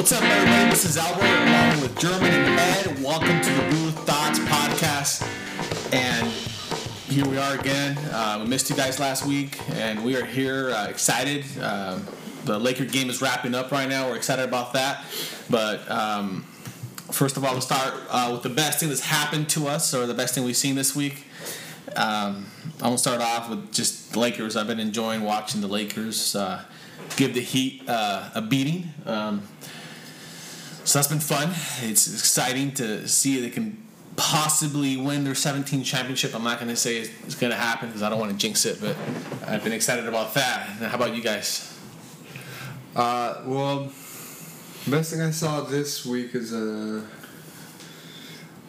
What's up, everybody? This is Albert along with German and Ed. Welcome to the Blue Thoughts podcast. And here we are again. Uh, we missed you guys last week, and we are here uh, excited. Um the Laker game is wrapping up right now. We're excited about that. But um, first of all, we'll start uh, with the best thing that's happened to us, or the best thing we've seen this week. Um, I'm gonna start off with just Lakers. I've been enjoying watching the Lakers uh, give the Heat uh, a beating. Um, so that's been fun. It's exciting to see they can possibly win their 17th championship. I'm not going to say it's going to happen because I don't want to jinx it, but I've been excited about that. How about you guys? Uh, well, best thing I saw this week is uh,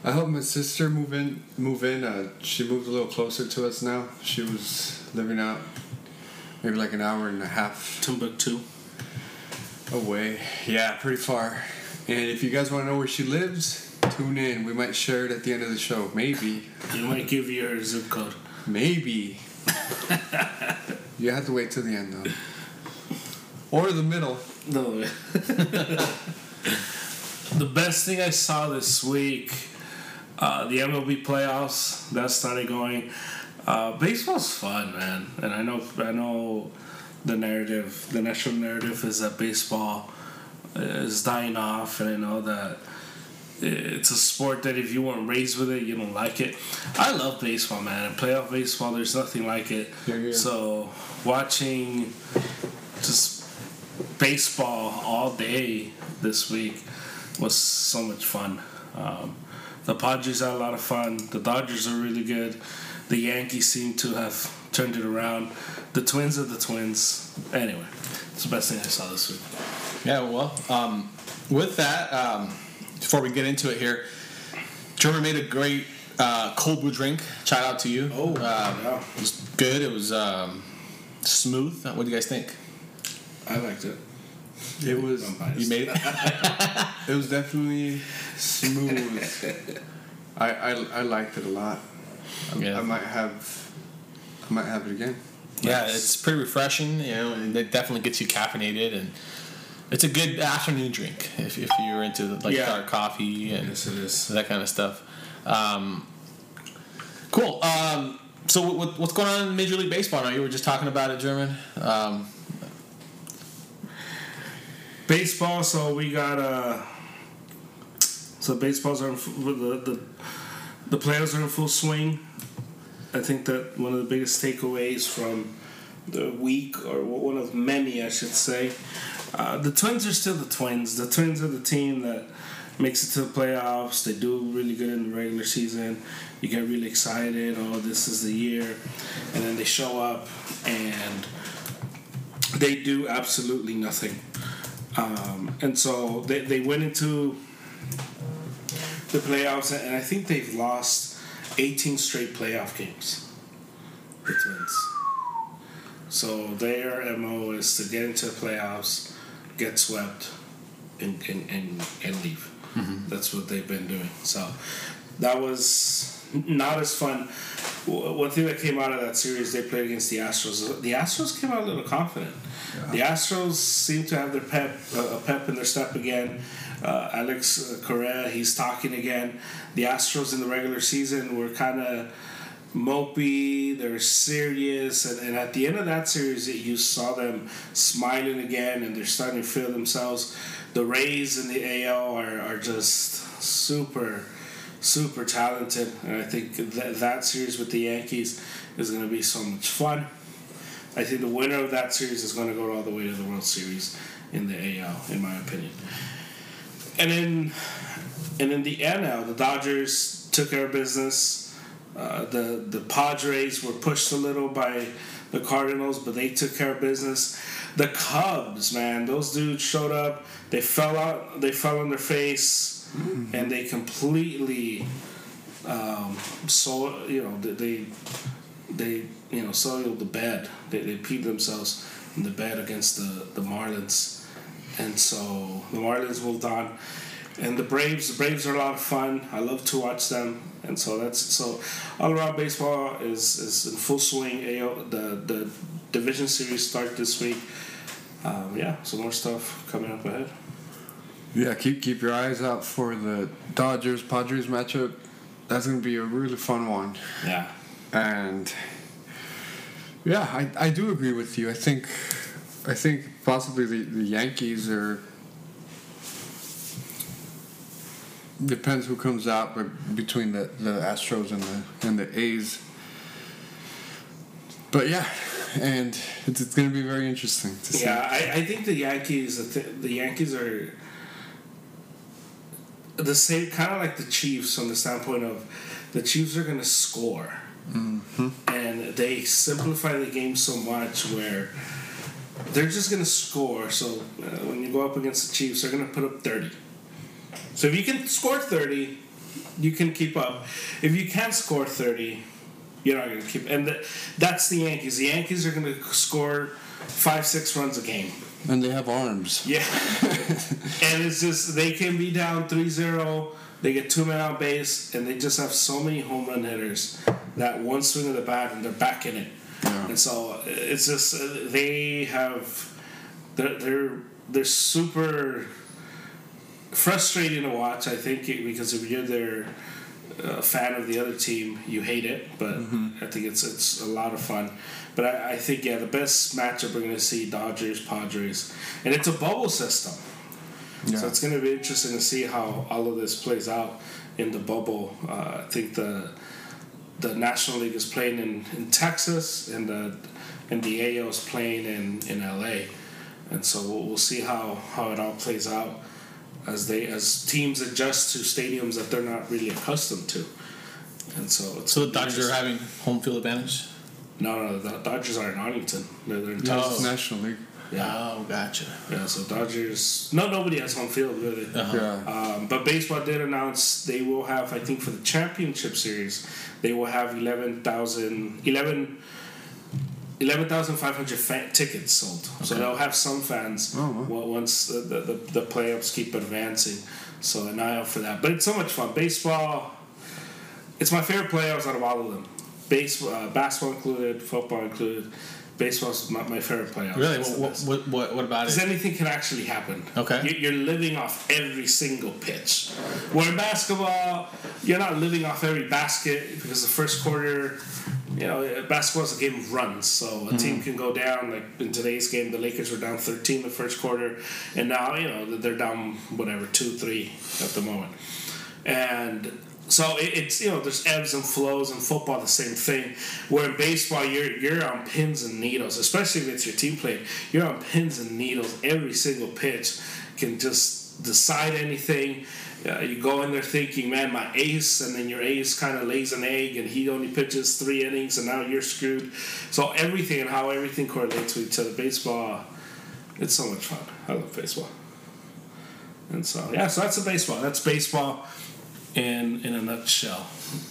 I helped my sister move in. Move in. Uh, she moved a little closer to us now. She was living out maybe like an hour and a half Timbuktu. away. Yeah, pretty far. And if you guys want to know where she lives, tune in. We might share it at the end of the show. Maybe. You might give your zip code. Maybe. you have to wait till the end though. Or the middle. No. the best thing I saw this week, uh, the MLB playoffs that started going. Uh, baseball's fun, man, and I know I know the narrative, the national narrative is that baseball is dying off, and I know that it's a sport that if you weren't raised with it, you don't like it. I love baseball, man. And playoff baseball, there's nothing like it. Yeah, yeah. So watching just baseball all day this week was so much fun. Um, the Padres had a lot of fun. The Dodgers are really good. The Yankees seem to have turned it around. The Twins are the Twins. Anyway, it's the best thing I saw this week. Yeah, well, um, with that, um, before we get into it here, German made a great uh, cold brew drink. Shout out to you. Oh, um, yeah. It was good. It was um, smooth. What do you guys think? I liked it. It was. You made it? It was definitely smooth. I, I I liked it a lot. I, Yeah. I might have I might have it again. Yeah, Nice. it's pretty refreshing, you know, and it definitely gets you caffeinated, and it's a good afternoon drink if, if you're into like Yeah. dark coffee and Yes, it is. that kind of stuff. Um, cool. Um, so what, what, what's going on in Major League Baseball now? You were just talking about it, German. Um, baseball. So we got uh, so baseball's are in full, the the the players are in full swing. I think that one of the biggest takeaways from the week, or one of many, I should say, uh, the Twins are still the Twins. The Twins are the team that makes it to the playoffs. They do really good in the regular season. You get really excited. Oh, this is the year, and then they show up and they do absolutely nothing. Um, and so they, they went into the playoffs, and I think they've lost 18 straight playoff games. The Twins. So their MO is to get into the playoffs, get swept, and, and, and, and leave. That's what they've been doing. So that was not as fun. One thing that came out of that series, they played against the Astros. The Astros came out a little confident. The Astros seem to have their pep, uh, a pep in their step again. Uh, Alex Correa, he's talking again. The Astros in the regular season were kind of mopey. They're serious, and, and at the end of that series, you saw them smiling again, and they're starting to feel themselves. The Rays in the AL are, are just super, super talented, and I think that that series with the Yankees is going to be so much fun. I think the winner of that series is going to go all the way to the World Series in the AL, in my opinion. And then, and in the NL, the Dodgers took care of business. Uh, the the Padres were pushed a little by the Cardinals, but they took care of business. The Cubs, man, those dudes showed up. They fell out. They fell on their face, and they completely. Um, so you know they- they they you know soiled the bed. They they peed themselves in the bed against the the Marlins, and so the Marlins moved on. And the Braves, the Braves are a lot of fun. I love to watch them, and so that's so. All around baseball is is in full swing. AL, the the division series start this week. Um, yeah, some more stuff coming up ahead. Yeah, keep keep your eyes out for the Dodgers Padres matchup. That's gonna be a really fun one. Yeah. And yeah, I, I do agree with you. I think I think possibly the, the Yankees are depends who comes out but between the, the Astros and the and the A's. But yeah, and it's, it's going to be very interesting to see. Yeah, I, I think the Yankees the, th- the Yankees are the same kind of like the Chiefs from the standpoint of the Chiefs are going to score. Mm-hmm. And they simplify the game so much where they're just going to score. So uh, when you go up against the Chiefs, they're going to put up 30. So if you can score 30, you can keep up. If you can't score 30, you're not going to keep. And the, that's the Yankees. The Yankees are going to score five, six runs a game. And they have arms. Yeah. and it's just, they can be down 3 0. They get two men on base, and they just have so many home run hitters that one swing of the bat and they're back in it. Yeah. And so it's just uh, they have they're they're, they're super frustrating to watch. I think because if you're their uh, fan of the other team, you hate it. But I think it's it's a lot of fun. But I, I think yeah, the best matchup we're going to see Dodgers Padres, and it's a bubble system. Yeah. So it's going to be interesting to see how all of this plays out in the bubble. Uh, I think the the National League is playing in, in Texas, and the and the AL is playing in, in LA, and so we'll, we'll see how, how it all plays out as they as teams adjust to stadiums that they're not really accustomed to, and so it's So the Dodgers are having home field advantage. no no the Dodgers are in Arlington they're, they're in No, Texas it's National League. yeah Oh, gotcha. yeah so Dodgers no nobody has home field really. Uh-huh. Yeah. Um, but baseball did announce they will have, I think, for the championship series, they will have 11,000 11 11,500 fa- tickets sold. So they'll have some fans Oh, wow. once the, the, the, the playoffs keep advancing. So an eye out for that. But it's so much fun. Baseball, it's my favorite playoffs out of all of them. Base, uh, basketball included, football included. Baseball's my, my favorite playoffs. Really? What, what, what, what about Because anything can actually happen. Okay. You- You're living off every single pitch. Where in basketball, you're not living off every basket because the first quarter, you know, basketball is a game of runs. So a mm-hmm. team can go down. Like in today's game, the Lakers were down 13 the first quarter, and now you know they're down whatever two, three at the moment. And so it, it's you know there's ebbs and flows in football the same thing. Where in baseball you're you're on pins and needles, especially if it's your team playing. You're on pins and needles. Every single pitch can just decide anything. Uh, you go in there thinking, man, my ace, and then your ace kind of lays an egg, and he only pitches three innings, and now you're screwed. So everything and how everything correlates with each other. Baseball, it's so much fun. I love baseball. And so yeah, so that's a baseball. That's baseball in in a nutshell.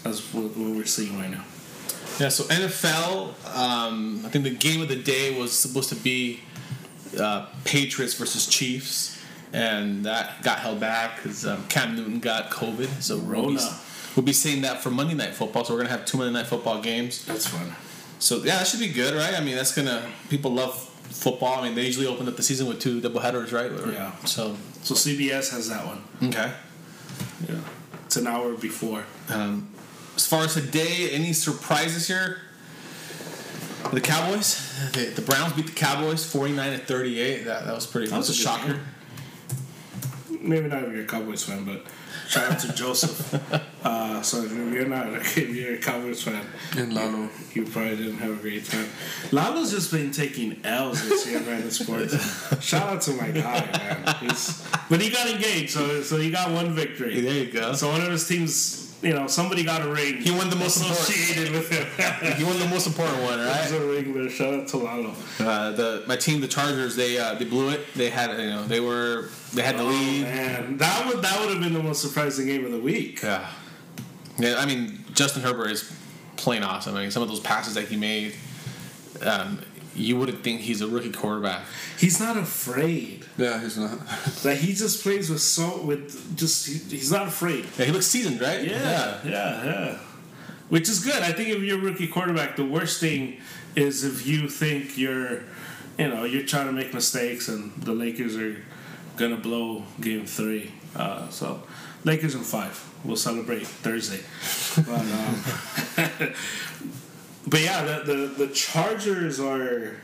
as what, what we're seeing right now. Yeah, so NFL, um, I think the game of the day was supposed to be uh, Patriots versus Chiefs, and that got held back because um, Cam Newton got COVID. So we'll be, we'll be seeing that for Monday Night Football. So we're gonna have two Monday Night Football games. That's fun. So yeah, that should be good, right? I mean, that's gonna people love football. I mean, they usually open up the season with two double headers, right? Yeah. So So CBS has that one. okay. Yeah, it's an hour before. Um, as far as today, any surprises here? The Cowboys, the, the Browns beat the Cowboys forty nine to thirty eight. That that was pretty. That was a shocker. game. Maybe not if you're a Cowboys fan, but shout out to Joseph. Uh, so if you're not, if you're a Cowboys fan, And Lalo. you probably didn't have a great time. Lalo's just been taking L's this year, man. In sports. Shout out to my guy, man. He's, but he got engaged, so so he got one victory. There you go. So one of his teams, you know, somebody got a ring. He won the most important. associated with him. He won the most important one, right? a ring there. Shout out to Lalo. Uh, the my team, the Chargers, they uh, they blew it. They had you know they were they had the lead. Man, that would that would have been the most surprising game of the week. Yeah. Yeah, I mean, Justin Herbert is playing awesome. I mean, some of those passes that he made, um, you wouldn't think he's a rookie quarterback. He's not afraid. Yeah, he's not. Like he just plays with so with just he, he's not afraid. Yeah, he looks seasoned, right? Yeah, yeah, yeah. Which is good. I think if you're a rookie quarterback, the worst thing is if you think you're, you know, you're trying to make mistakes and the Lakers are gonna blow Game Three. Uh, so Lakers in five. We'll celebrate Thursday. But, um, but yeah, the, the the Chargers are.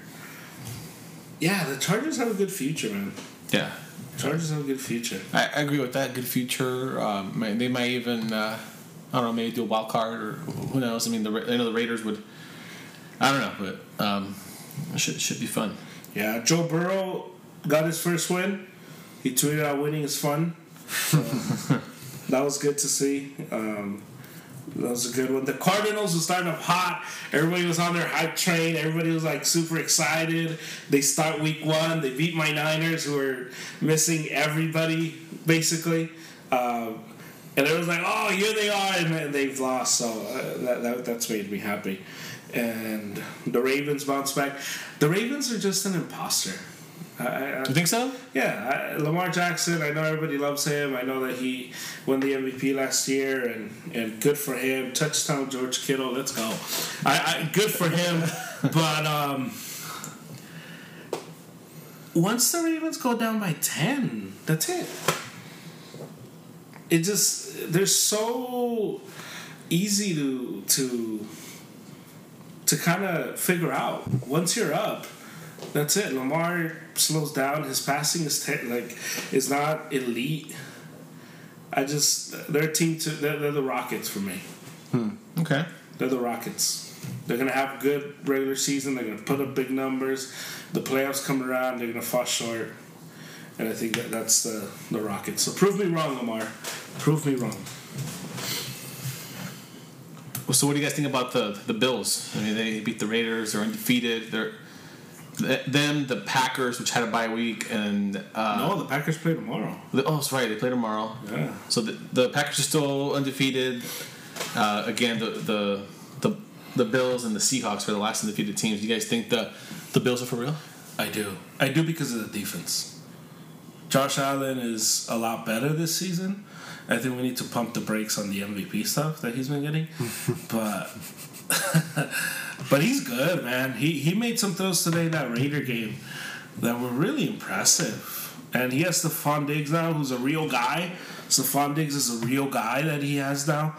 Yeah, the Chargers have a good future, man. Yeah. Chargers have a good future. I, I agree with that. Good future. Um, they might even, uh, I don't know, maybe do a wild card or who knows. I mean, the I know the Raiders would. I don't know, but um, it should should be fun. Yeah, Joe Burrow got his first win. He tweeted out winning is fun. So, that was good to see. Um, that was a good one. The Cardinals were starting off hot. Everybody was on their hype train. Everybody was like super excited. They start week one. They beat my Niners, who were missing everybody basically. Um, and it was like, oh, here they are, and they've lost. So uh, that, that that's made me happy. And the Ravens bounce back. The Ravens are just an imposter. I, I, You think so? yeah, I, Lamar Jackson. I know everybody loves him. I know that he won the MVP last year, and, and good for him. Touchdown, George Kittle. Let's go. I, I good for him. but um, once the Ravens go down by ten, that's it. It just they're so easy to to to kind of figure out. Once you're up, that's it. Lamar slows down. His passing is te- like is not elite. I just they're a team to they're, they're the Rockets for me. Hmm. Okay. They're the Rockets. They're gonna have a good regular season. They're gonna put up big numbers. The playoffs come around. They're gonna fall short. And I think that that's the the Rockets. So prove me wrong, Lamar. Prove me wrong. So what do you guys think about the the Bills? I mean, they beat the Raiders. They're undefeated. They're th- them, the Packers, which had a bye week, and uh, No, the Packers play tomorrow. the, oh, that's right. They play tomorrow. Yeah. So the, the Packers are still undefeated. Uh, again, the, the the the Bills and the Seahawks are the last undefeated teams. Do you guys think the the Bills are for real? I do. I do because of the defense. Josh Allen is a lot better this season. I think we need to pump the brakes on the MVP stuff that he's been getting. but but he's good, man. He he made some throws today in that Raider game that were really impressive. And he has Stefon Diggs now, who's a real guy. Stefon Diggs is a real guy that he has now.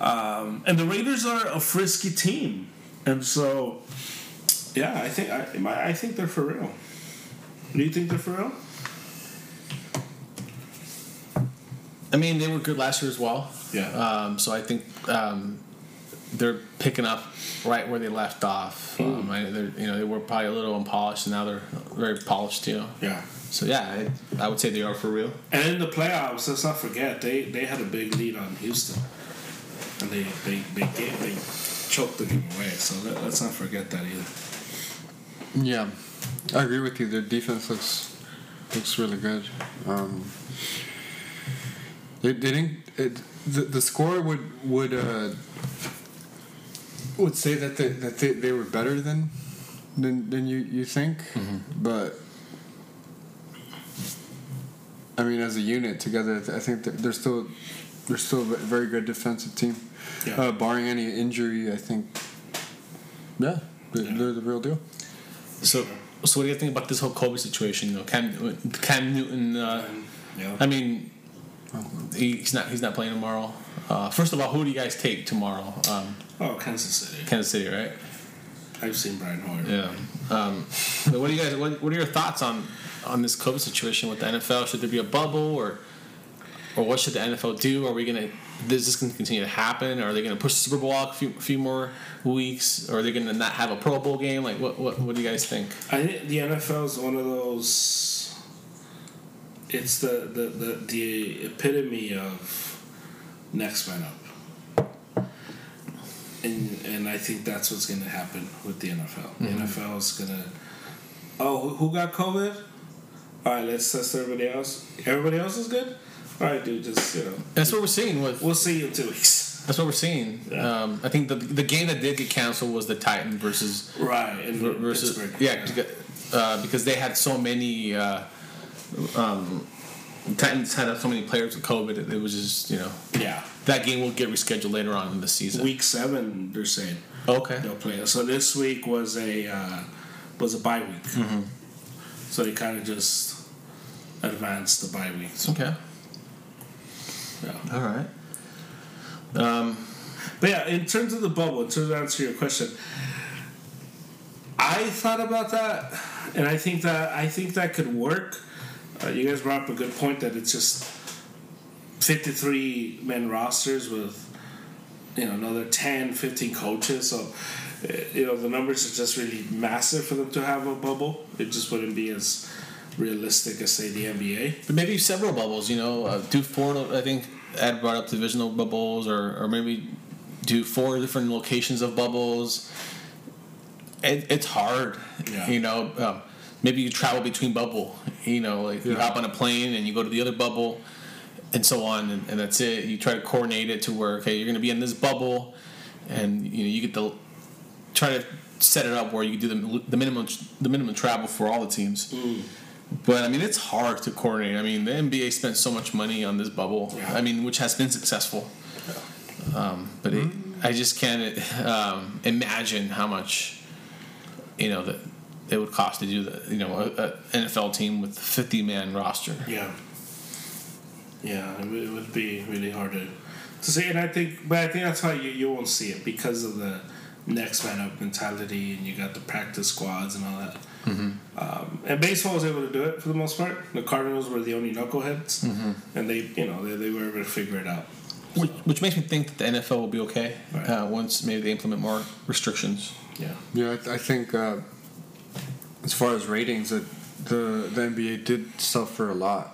Um, and the Raiders are a frisky team. And so yeah, I think I, I think they're for real. Do you think they're for real? I mean, they were good last year as well. Yeah. Um, so I think um, they're picking up right where they left off. Um, I, they're, you know, they were probably a little unpolished, and now they're very polished too. Yeah. So yeah, I, I would say they are for real. And in the playoffs, let's not forget they, they had a big lead on Houston, and they they they gave, they choked the game away. So let, let's not forget that either. Yeah, I agree with you. Their defense looks looks really good. Um, they, they didn't. It, the, the score would would uh, would say that they, that they, they were better than than than you you think, but. I mean, as a unit together, I think they're still they're still a very good defensive team. Yeah. Uh, barring any injury, I think. Yeah, they're, Yeah. they're the real deal. So, so what do you think about this whole COVID situation? You know, Cam, Cam Newton. Uh, Yeah. I mean, he, he's not he's not playing tomorrow. Uh, first of all, who do you guys take tomorrow? Um, Oh, Kansas City. Kansas City, right? I've seen Brian Hoyer. Yeah. Um, but what do you guys? What, what are your thoughts on on this COVID situation with the NFL? Should there be a bubble, or or what should the NFL do? Are we gonna? This is this going to continue to happen? Are they going to push the Super Bowl out a few, few more weeks? Or are they going to not have a Pro Bowl game? Like, what what, what do you guys think? I think the NFL is one of those. It's the, the, the, the epitome of next man up. And, and I think that's what's going to happen with the NFL. The NFL is going to. Oh, who- got COVID? All right, let's test everybody else. Everybody else is good? All right, dude, just, you know. That's what we're seeing with. We'll see you in two weeks. That's what we're seeing. Yeah. Um, I think the the game that did get canceled was the Titan versus Right, versus Pittsburgh. yeah, uh, because they had so many. Uh, um, Titans had so many players with COVID. It, it was just you know Yeah. that game will get rescheduled later on in the season. Week seven, they're saying. okay. they'll play. So this week was a uh, was a bye week. Mm-hmm. So they kind of just advance the bye weeks. Okay. Yeah. All right. Um, But yeah, in terms of the bubble, in terms of answer your question, I thought about that, and I think that I think that could work. Uh, you guys brought up a good point that it's just fifty-three men rosters with you know another 10, 15 coaches. So uh, you know the numbers are just really massive for them to have a bubble. It just wouldn't be as realistic as say the NBA. but maybe several bubbles. You know, uh, do four. I think Ed brought up divisional bubbles, or or maybe do four different locations of bubbles. It, it's hard. Yeah. You know, um, maybe you travel between bubble. You know, like you hop on a plane and you go to the other bubble, and so on, and, and that's it. You try to coordinate it to where okay, you're going to be in this bubble, and you know you get the try to set it up where you do the, the minimum the minimum travel for all the teams. But I mean, it's hard to coordinate. I mean, the NBA spent so much money on this bubble. Yeah. I mean, which has been successful. Um, but it, I just can't um, imagine how much you know that it would cost to do the you know a, a NFL team with 50 man roster. Yeah. Yeah, it would- be really hard to, to say, and I think, but I think that's why you, you won't see it because of the next man up mentality, and you got the practice squads and all that. Um, and baseball was able to do it for the most part. The Cardinals were the only knuckleheads, and they, you know, they, they were able to figure it out. Which, which makes me think that the NFL will be okay Right. uh, once maybe they implement more restrictions. Yeah. Yeah, I, th- I think uh, as far as ratings, the the NBA did suffer a lot.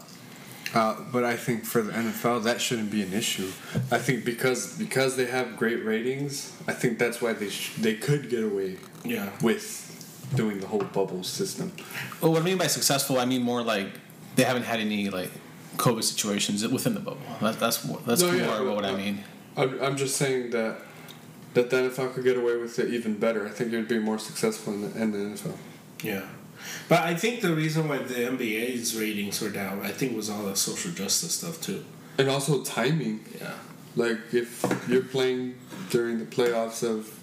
Uh, but I think for the NFL, that shouldn't be an issue. I think because because they have great ratings, I think that's why they sh- they could get away Yeah. with doing the whole bubble system. Well, what I mean by successful, I mean more like they haven't had any like COVID situations within the bubble. That, that's what- that's No, more what I mean. I'm, I'm just saying that that the NFL could get away with it even better. I think it would be more successful in the, in the NFL. Yeah. But I think the reason why the NBA's ratings were down, I think, was all the social justice stuff too. And also timing. Yeah. Like if you're playing during the playoffs of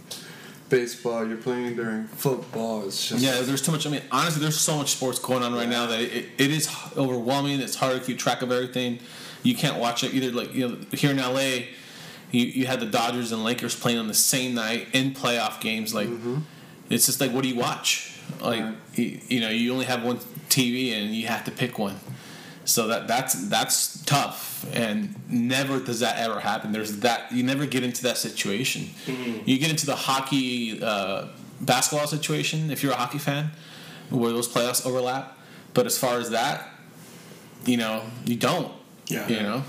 baseball, you're playing during football. It's just Yeah, there's too much. I mean, honestly, there's so much sports going on right now that it, it is overwhelming. It's hard to keep track of everything. You can't watch it either. Like you know, here in LA, you you had the Dodgers and Lakers playing on the same night in playoff games. Like, mm-hmm. it's just like, what do you watch? Like, Right. you, you know, you only have one TV and you have to pick one. So that that's that's tough, and never does that ever happen. There's that you never get into that situation. You get into the hockey, uh, basketball situation if you're a hockey fan, where those playoffs overlap. But as far as that, you know, you don't. Yeah. You know.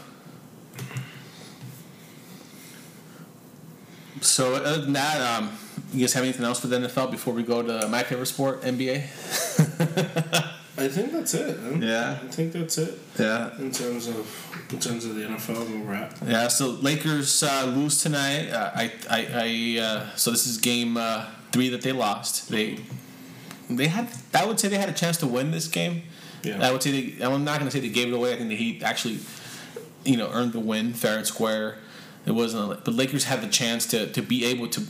So other than that, um, you guys have anything else for the NFL before we go to my favorite sport, NBA? I think that's it. Man. Yeah. I think that's it Yeah. in terms of in terms of the NFL where we're at. Yeah, so Lakers uh, lose tonight. Uh, I, I, I uh, so this is game uh, three that they lost. They, they had. I would say they had a chance to win this game. Yeah. I would say they. I'm not going to say they gave it away. I think the Heat actually, you know, earned the win fair and square. It wasn't. A, the Lakers had the chance to, to be able to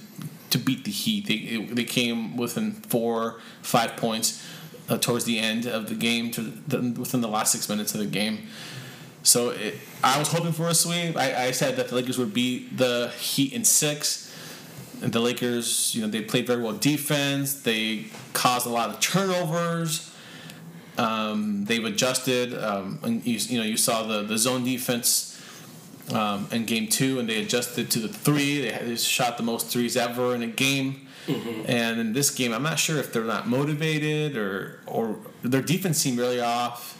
to beat the Heat. They it, they came within four five points uh, towards the end of the game to the, within the last six minutes of the game. So it, I was hoping for a sweep. I, I said that the Lakers would beat the Heat in six. And the Lakers, you know, they played very well defense. They caused a lot of turnovers. Um, they've adjusted. Um, and you, you know, you saw the, the zone defense um, in game two, and they adjusted to the three. They, had, they shot the most threes ever in a game. And in this game, I'm not sure if they're not motivated or or their defense seemed really off.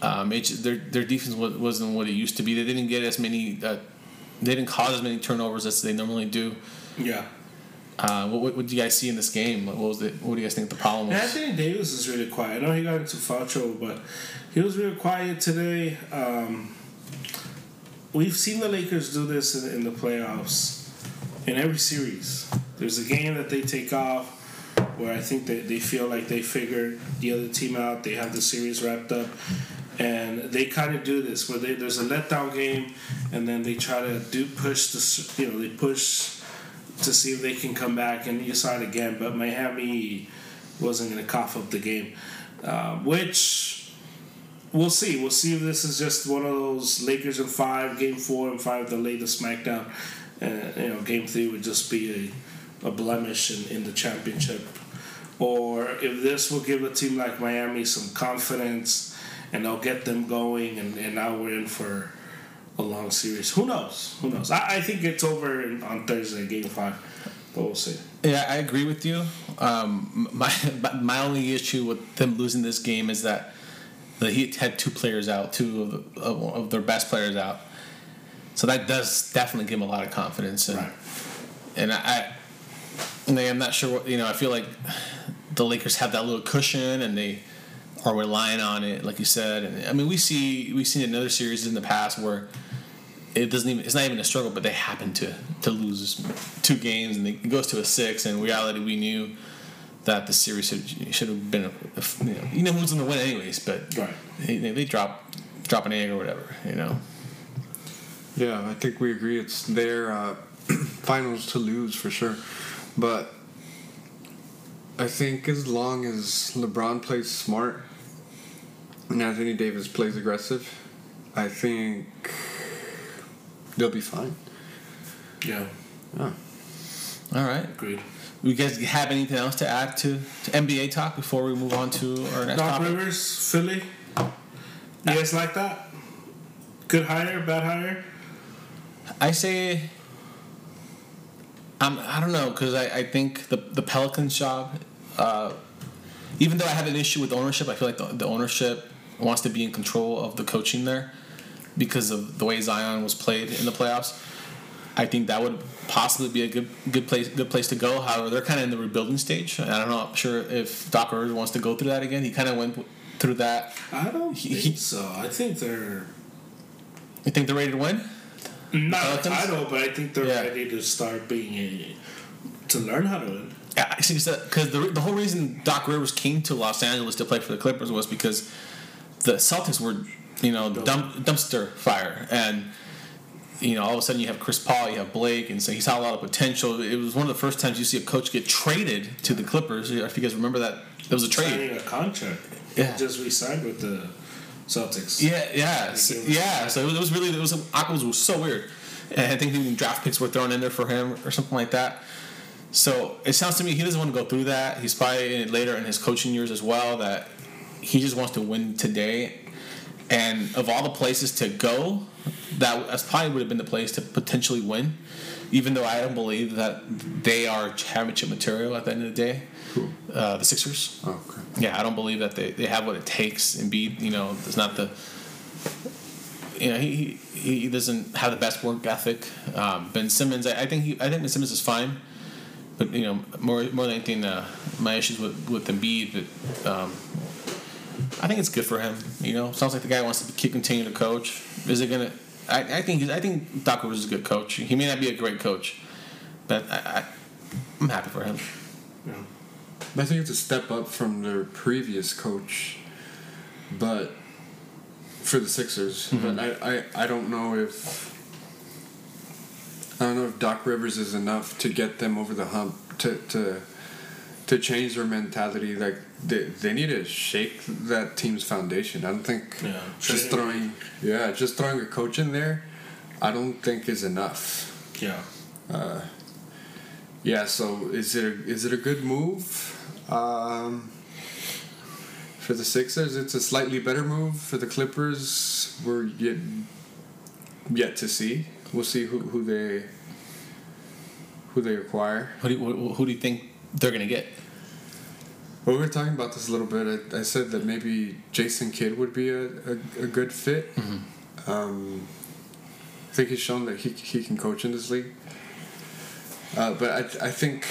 Um, it, their their defense wasn't what it used to be. They didn't get as many. Uh, they didn't cause as many turnovers as they normally do. Yeah. Uh, what, what, what do you guys see in this game? What was it? What do you guys think the problem was? Anthony Davis is really quiet. I know he got into foul trouble, but he was really quiet today. Um, we've seen the Lakers do this in, in the playoffs in every series. There's a game that they take off where I think that they feel like they figured the other team out. They have the series wrapped up. And they kind of do this where they, there's a letdown game, and then they try to do push the you know they push to see if they can come back, and you saw it again. But Miami wasn't going to cough up the game, uh, which we'll see. We'll see if this is just one of those Lakers in five, game four and five, the latest SmackDown. And you know, game three would just be a, a blemish in, in the championship, or if this will give a team like Miami some confidence and they'll get them going, and, and now we're in for a long series. Who knows? Who knows? I, I think it's over on Thursday, game five, but we'll see. Yeah, I agree with you. Um, my my only issue with them losing this game is that the Heat had two players out, two of, the, of, of their best players out. So that does definitely give him a lot of confidence. And, Right. and I, and I'm not sure what you know. I feel like the Lakers have that little cushion, and they are relying on it, like you said. And I mean, we see we've seen another series in the past where it doesn't even it's not even a struggle, but they happen to to lose two games, and it goes to a six. And reality, we knew that the series should, should have been a, a- you know you know who's going to win anyways, but Right. they, they drop drop an egg or whatever, you know. Yeah, I think we agree. It's their uh, finals to lose for sure. But I think as long as LeBron plays smart and Anthony Davis plays aggressive, I think they'll be fine. Yeah. Yeah, All right. agreed. You guys have anything else to add to, to NBA talk before we move on to our next Doc topic? Rivers, Philly. You guys like that? Good hire, bad hire? I say, I'm, I don't know, because I, I think the, the Pelicans job, uh, even though I have an issue with ownership, I feel like the, the ownership wants to be in control of the coaching there because of the way Zion was played in the playoffs. I think that would possibly be a good good place good place to go. However, they're kind of in the rebuilding stage. I'm not know sure if Doc Rivers wants to go through that again. He kind of went through that. I don't He- think he- so. I think they're You think they're ready to win? not a title, but I think they're Yeah. ready to start being a to learn how to win. Yeah, because the, the whole reason Doc Rivers came to Los Angeles to play for the Clippers was because the Celtics were, you know, dump, dumpster fire, and you know, all of a sudden you have Chris Paul, you have Blake, and so he saw a lot of potential. It was one of the first times you see a coach get traded to the Clippers. If you guys remember that, it was a trade. Signing a contract. Yeah. He just re-signed with the Celtics. Yeah, yeah, so, it was- yeah. So it was, really it was it was, so weird, and I think even draft picks were thrown in there for him or something like that. So it sounds to me he doesn't want to go through that. He's probably in it later in his coaching years as well that he just wants to win today. And of all the places to go, that that's probably would have been the place to potentially win. Even though I don't believe that they are championship material at the end of the day, Who? uh, the Sixers. Oh, okay. Yeah, I don't believe that they, they have what it takes. And be you know, it's not the. You know, he, he he doesn't have the best work ethic. Um, ben Simmons, I, I think he, I think Ben Simmons is fine, but you know, more more than anything, uh, my issues with with Embiid, but um, I think it's good for him. You know, sounds like the guy wants to keep continuing to coach. Is it gonna? I, I think he's- I think Doc Rivers is a good coach. He may not be a great coach, but I, I I'm happy for him. Yeah. I think it's a step up from their previous coach, but for the Sixers. But mm-hmm. I, I, I don't know if I don't know if Doc Rivers is enough to get them over the hump to to to change their mentality. Like they, they need to shake that team's foundation. I don't think Yeah. just throwing yeah just throwing a coach in there. I don't think is enough. Yeah. Yeah, so is it a, is it a good move? Um, for the Sixers, it's a slightly better move. For the Clippers, we're yet yet to see. We'll see who, who they who they acquire. Who do you, who, who do you think they're gonna get? Well, we were talking about this a little bit. I, I said that maybe Jason Kidd would be a, a, a good fit. Um, I think he's shown that he, he can coach in this league. Uh, but I, I think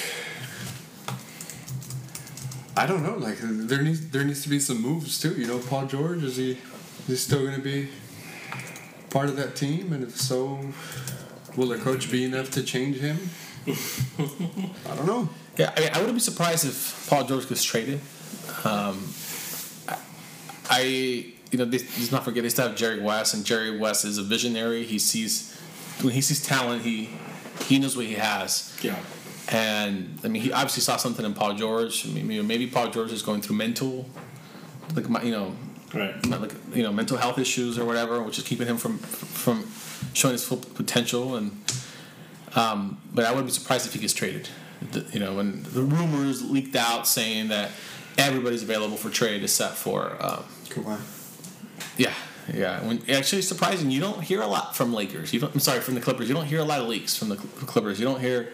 I don't know. Like there needs there needs to be some moves too. You know, Paul George is he is he still going to be part of that team? And if so, will the coach be enough to change him? I don't know. Yeah, I mean, I wouldn't be surprised if Paul George gets traded. Um, I, you know, they, let's not forget they still have Jerry West, and Jerry West is a visionary. He sees when he sees talent, he he knows what he has. Yeah. And I mean, he obviously saw something in Paul George. I mean, maybe Paul George is going through mental, like my, you know, Right. like you know mental health issues or whatever, which is keeping him from from showing his full potential. And um, but I wouldn't be surprised if he gets traded. The, you know, when the rumors leaked out saying that everybody's available for trade except for um, Kawhi. yeah. Yeah, when actually surprising. You don't hear a lot from Lakers. You don't. I'm sorry, from the Clippers. You don't hear a lot of leaks from the Clippers. You don't hear.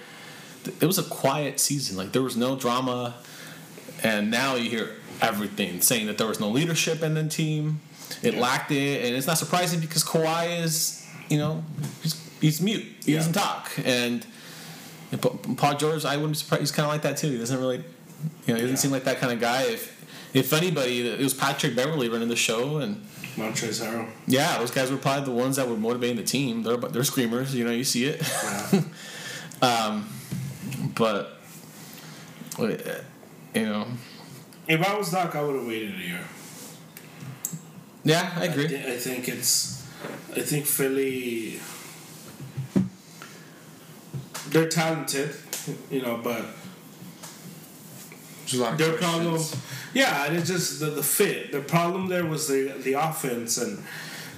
It was a quiet season. Like there was no drama, and now you hear everything saying that there was no leadership in the team. It Yeah. lacked it, and it's not surprising because Kawhi is, you know, he's, he's mute. He Yeah. doesn't talk, and, Pa- Paul George, I wouldn't be surprised. He's kind of like that too. He doesn't really, you know, he doesn't Yeah. seem like that kind of guy. If if anybody, it was Patrick Beverley running the show, and Montrezl Harrell. yeah, those guys were probably the ones that were motivating the team. They're they're screamers, you know. You see it, Yeah. um, but uh, you know, if I was Doc, I would have waited a year. yeah, I I, agree. I think it's. I think Philly. They're talented, you know, but a lot of their problem, yeah, and it's just the, the fit. The problem there was the the offense, and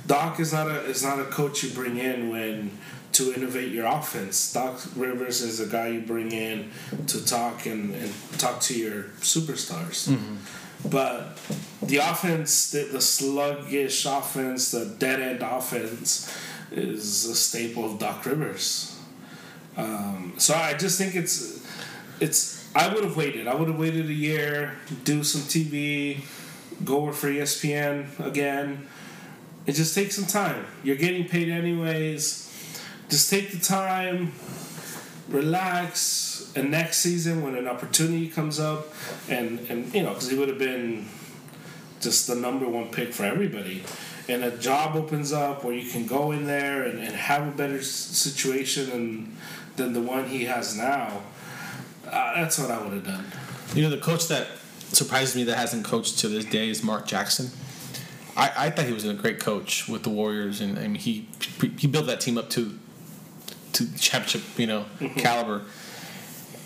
Doc is not a is not a coach you bring in when to innovate your offense. Doc Rivers is a guy you bring in to talk and, and talk to your superstars. Mm-hmm. But the offense, the, the sluggish offense, the dead end offense, is a staple of Doc Rivers. Um, so I just think it's it's. I would have waited. I would have waited a year, do some TV, go work for ESPN again. It just takes some time. You're getting paid anyways. Just take the time, relax, and next season when an opportunity comes up, and and you know because he would have been just the number one pick for everybody. And a job opens up where you can go in there and, and have a better situation than, than the one he has now. Uh, that's what I would have done. You know, the coach that surprises me that hasn't coached to this day is Mark Jackson. I, I thought he was a great coach with the Warriors, and I mean he he built that team up to to championship, you know, caliber.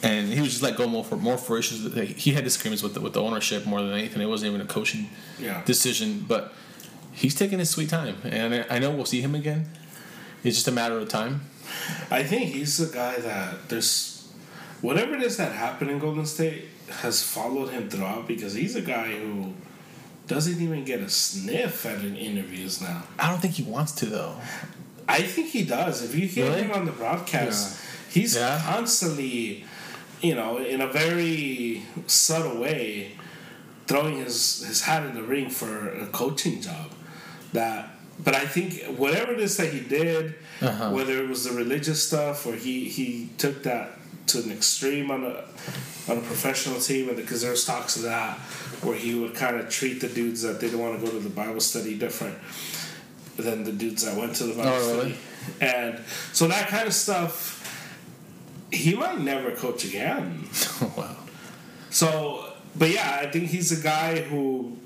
And he was just let go more for more for issues. that He had disagreements with the, with the ownership more than anything. It wasn't even a coaching Yeah. decision, but he's taking his sweet time, and I, I know we'll see him again. It's just a matter of time. I think he's the guy that there's whatever it is that happened in Golden State has followed him throughout because he's a guy who doesn't even get a sniff at an interviews now. I don't think he wants to though. I think he does. If you hear Really? him on the broadcast, he's Yeah. constantly, you know, in a very subtle way, throwing his, his hat in the ring for a coaching job. That, but I think whatever it is that he did, Uh-huh. whether it was the religious stuff or he he took that to an extreme on a on a professional team, and because there's talks of that where he would kind of treat the dudes that didn't want to go to the Bible study different than the dudes that went to the Bible Oh, really? study. And so that kind of stuff, he might never coach again. wow. So, but yeah, I think he's a guy who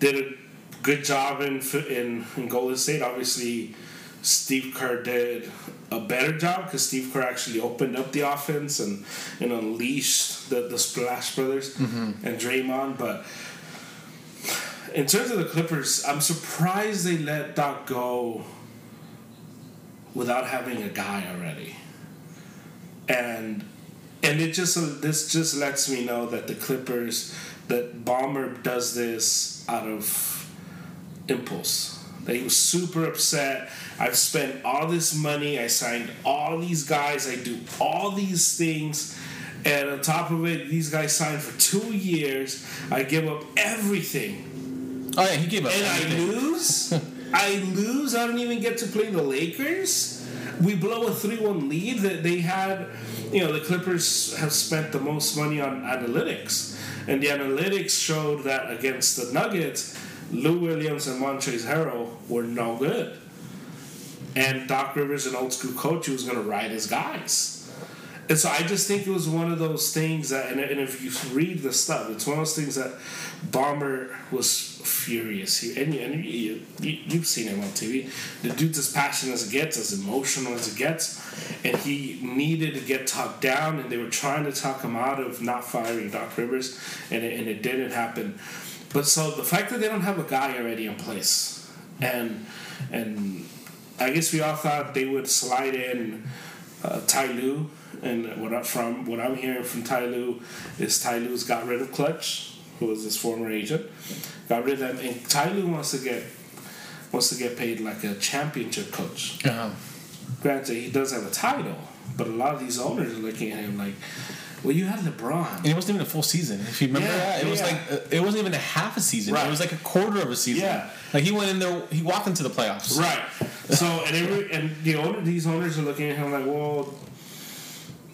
did a good job in in, in Golden State. Obviously, Steve Kerr did a better job because Steve Kerr actually opened up the offense and, and unleashed the, the Splash Brothers mm-hmm. and Draymond. But in terms of the Clippers, I'm surprised they let Doc go without having a guy already. And and it just this just lets me know that the Clippers that Ballmer does this out of impulse. He was super upset. I've spent all this money. I signed all these guys. I do all these things. And on top of it, these guys signed for two years. I give up everything Oh yeah, he gave up. and I lose. I lose. I don't even get to play the Lakers. We blow a three-one lead. That they had, you know, the Clippers have spent the most money on analytics, and the analytics showed that against the Nuggets, Lou Williams and Montrezl Harrell were no good. And Doc Rivers, an old school coach, who was going to ride his guys. And so I just think it was one of those things that, and, and if you read the stuff, it's one of those things that Ballmer was furious. He, and and you, you, you've seen him on TV. The dude's as passionate as it gets, as emotional as it gets. And he needed to get talked down, and they were trying to talk him out of not firing Doc Rivers, and it, and it didn't happen. But so the fact that they don't have a guy already in place, and and I guess we all thought they would slide in uh, Ty Lue, and what I, from what I'm hearing from Ty Lue is Ty Lue's got rid of Klutch, who was his former agent, got rid of them, and Ty Lue wants to get wants to get paid like a championship coach. Uh-huh. Granted, he does have a title, but a lot of these owners are looking at him like, well, you had LeBron. And it wasn't even a full season. If you remember Yeah, that, it was like uh, it wasn't even a half a season. Right. It was like a quarter of a season. Yeah. Like he went in there, he walked into the playoffs. Right. So and every and the owner, these owners are looking at him like, well,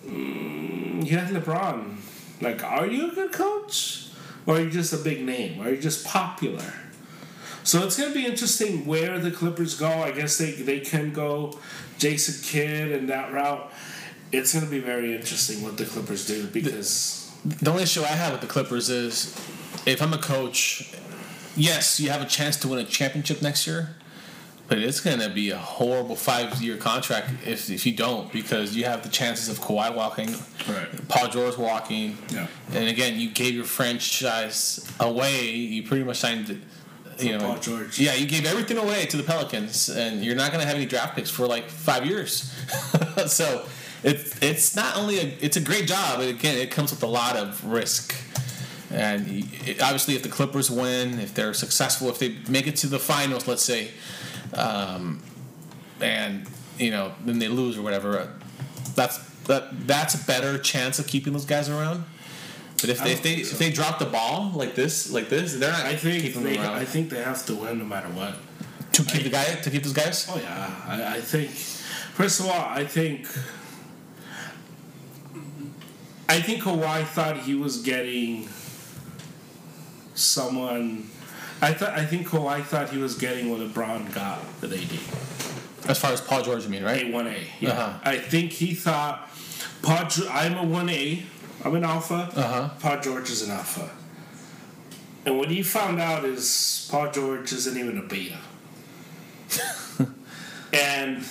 mm, you had LeBron. Like, are you a good coach, or are you just a big name? Are you just popular? So it's gonna be interesting where the Clippers go. I guess they they can go Jason Kidd and that route. It's gonna be very interesting what the Clippers do because The only issue I have with the Clippers is if I'm a coach, yes, you have a chance to win a championship next year, but it's going to be a horrible five year contract if, if you don't because you have the chances of Kawhi walking, Right. Paul George walking. Yeah. And again, you gave your franchise away. You pretty much signed it. You know, Paul George. Yeah, you gave everything away to the Pelicans, and you're not going to have any draft picks for like five years. so it's it's not only a it's a great job, but again, it comes with a lot of risk. And it, obviously, if the Clippers win, if they're successful, if they make it to the finals, let's say, um, and you know, then they lose or whatever, uh, that's that that's a better chance of keeping those guys around. But if they if they so. if they drop the ball like this like this, they're not I think keeping they them around I think they have to win no matter what. to keep the guy to keep those guys. Oh yeah, I, I think. First of all, I think. I think Kawhi thought he was getting someone. I thought I think Kawhi thought he was getting what LeBron got with AD. As far as Paul George, I mean, right? A one A. Yeah. Uh-huh. I think he thought Paul. I'm a one A. I'm an alpha. Uh-huh. Paul George is an alpha. And what he found out is Paul George isn't even a beta. and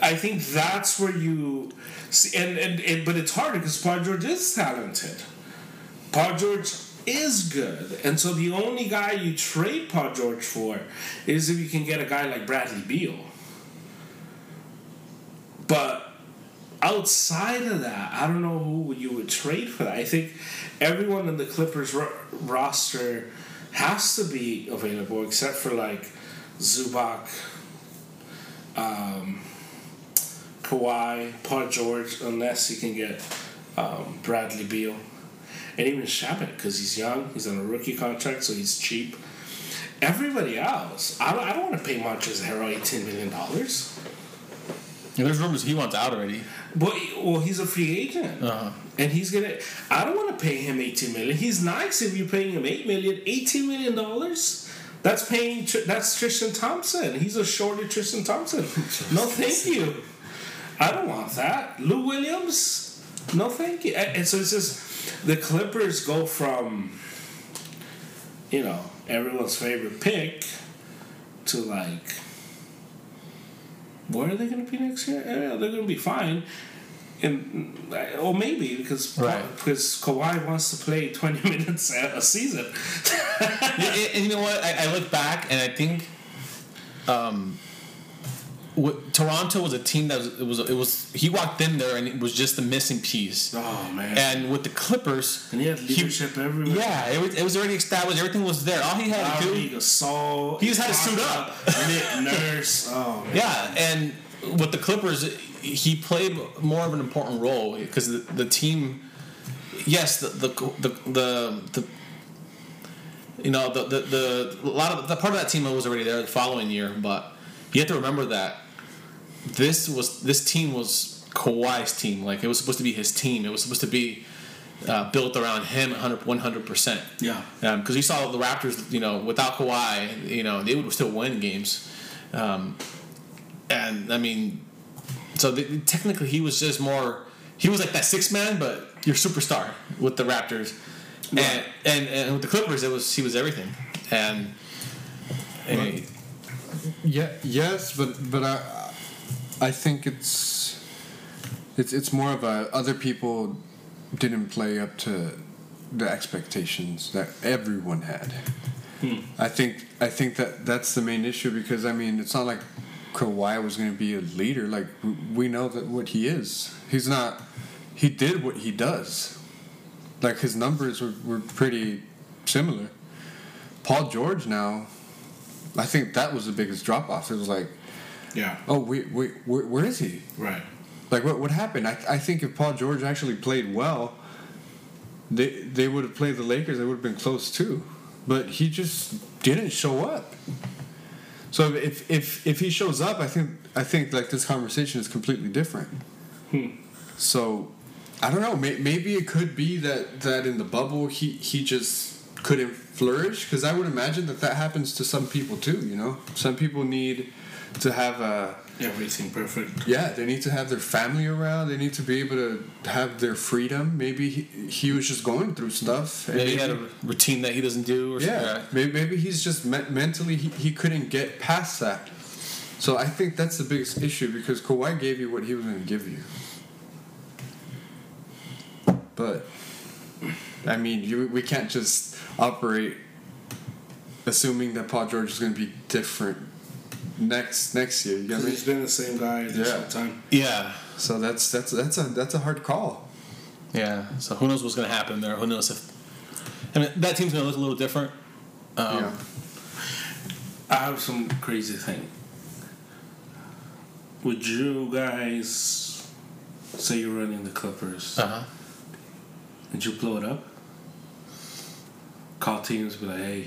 I think that's where you see, and, and, and but it's hard because Paul George is talented. Paul George is good, and so the only guy you trade Paul George for is if you can get a guy like Bradley Beal. But outside of that, I don't know who you would trade for that. I think everyone in the Clippers ro- roster has to be available except for like Zubac, um, Kawhi, Paul George, unless you can get um, Bradley Beal. And even Shabbat, because he's young, he's on a rookie contract, so he's cheap. Everybody else, I don't, I don't want to pay Montrezl Harrell $18 million. Yeah, there's rumors he wants out already. But well, he's a free agent, Uh-huh. and he's gonna. I don't want to pay him eighteen million. He's nice if you're paying him eight million. Eighteen million dollars. That's paying. That's Tristan Thompson. He's a shorter Tristan Thompson. no, thank you. I don't want that. Lou Williams. No, thank you. And so it's just the Clippers go from, you know, everyone's favorite pick to like where are they going to be next year? Yeah, they're going to be fine. And or maybe because Right. because Kawhi wants to play twenty minutes a a season. and, and you know what? I, I look back and I think, um, what, Toronto was a team that was it was it was he walked in there and it was just the missing piece. oh man! And with the Clippers, And he had leadership everywhere. yeah, it was, it was already established. Everything was there. All he had to do, Gasol. He just had to suit up. Nick Nurse. Oh man. yeah. And with the Clippers, he played more of an important role because the, the team, yes, the the the the, the you know the, the the a lot of the part of that team was already there the following year, but you have to remember that this was this team was Kawhi's team. Like it was supposed to be his team. It was supposed to be uh, built around him 100 percent. Yeah. Because you saw the Raptors, you know, without Kawhi, you know, they would still win games. Um, and I mean, so the, technically he was just more. He was like that six man, but your superstar with the Raptors, and, and and with the Clippers, it was he was everything. And, and Yeah, yes, but but I I think it's it's it's more of a other people didn't play up to the expectations that everyone had. Hmm. I think I think that that's the main issue because I mean it's not like Kawhi was going to be a leader. Like we know that what he is. He's not. He did what he does. Like his numbers were, were pretty similar. Paul George now, I think that was the biggest drop off. It was like, Yeah. oh wait, wait, where, where is he? Right. Like what what happened? I, I think if Paul George actually played well, they they would have played the Lakers. They would have been close too, but he just didn't show up. So if if if he shows up, I think I think like this conversation is completely different. Hmm. So I don't know. May, maybe it could be that that in the bubble he he just couldn't flourish because I would imagine that that happens to some people too. You know, some people need to have a Everything perfect. yeah, they need to have their family around. They need to be able to have their freedom. Maybe he, he was just going through stuff. and Maybe he had a routine that he doesn't do. Or yeah, something. maybe, maybe he's just me- mentally he, he couldn't get past that. So I think that's the biggest issue because Kawhi gave you what he was going to give you. But I mean, you, we can't just operate assuming that Paul George is going to be different next next year. You get Because me? he's been the same guy this Yeah. whole time. Yeah. So that's that's that's a that's a hard call. Yeah. So who knows what's going to happen there? Who knows if. I mean, that team's going to look a little different. Um, yeah. I have some crazy thing. Would you guys say you're running the Clippers Uh huh. and you blow it up? Call teams, be like, hey,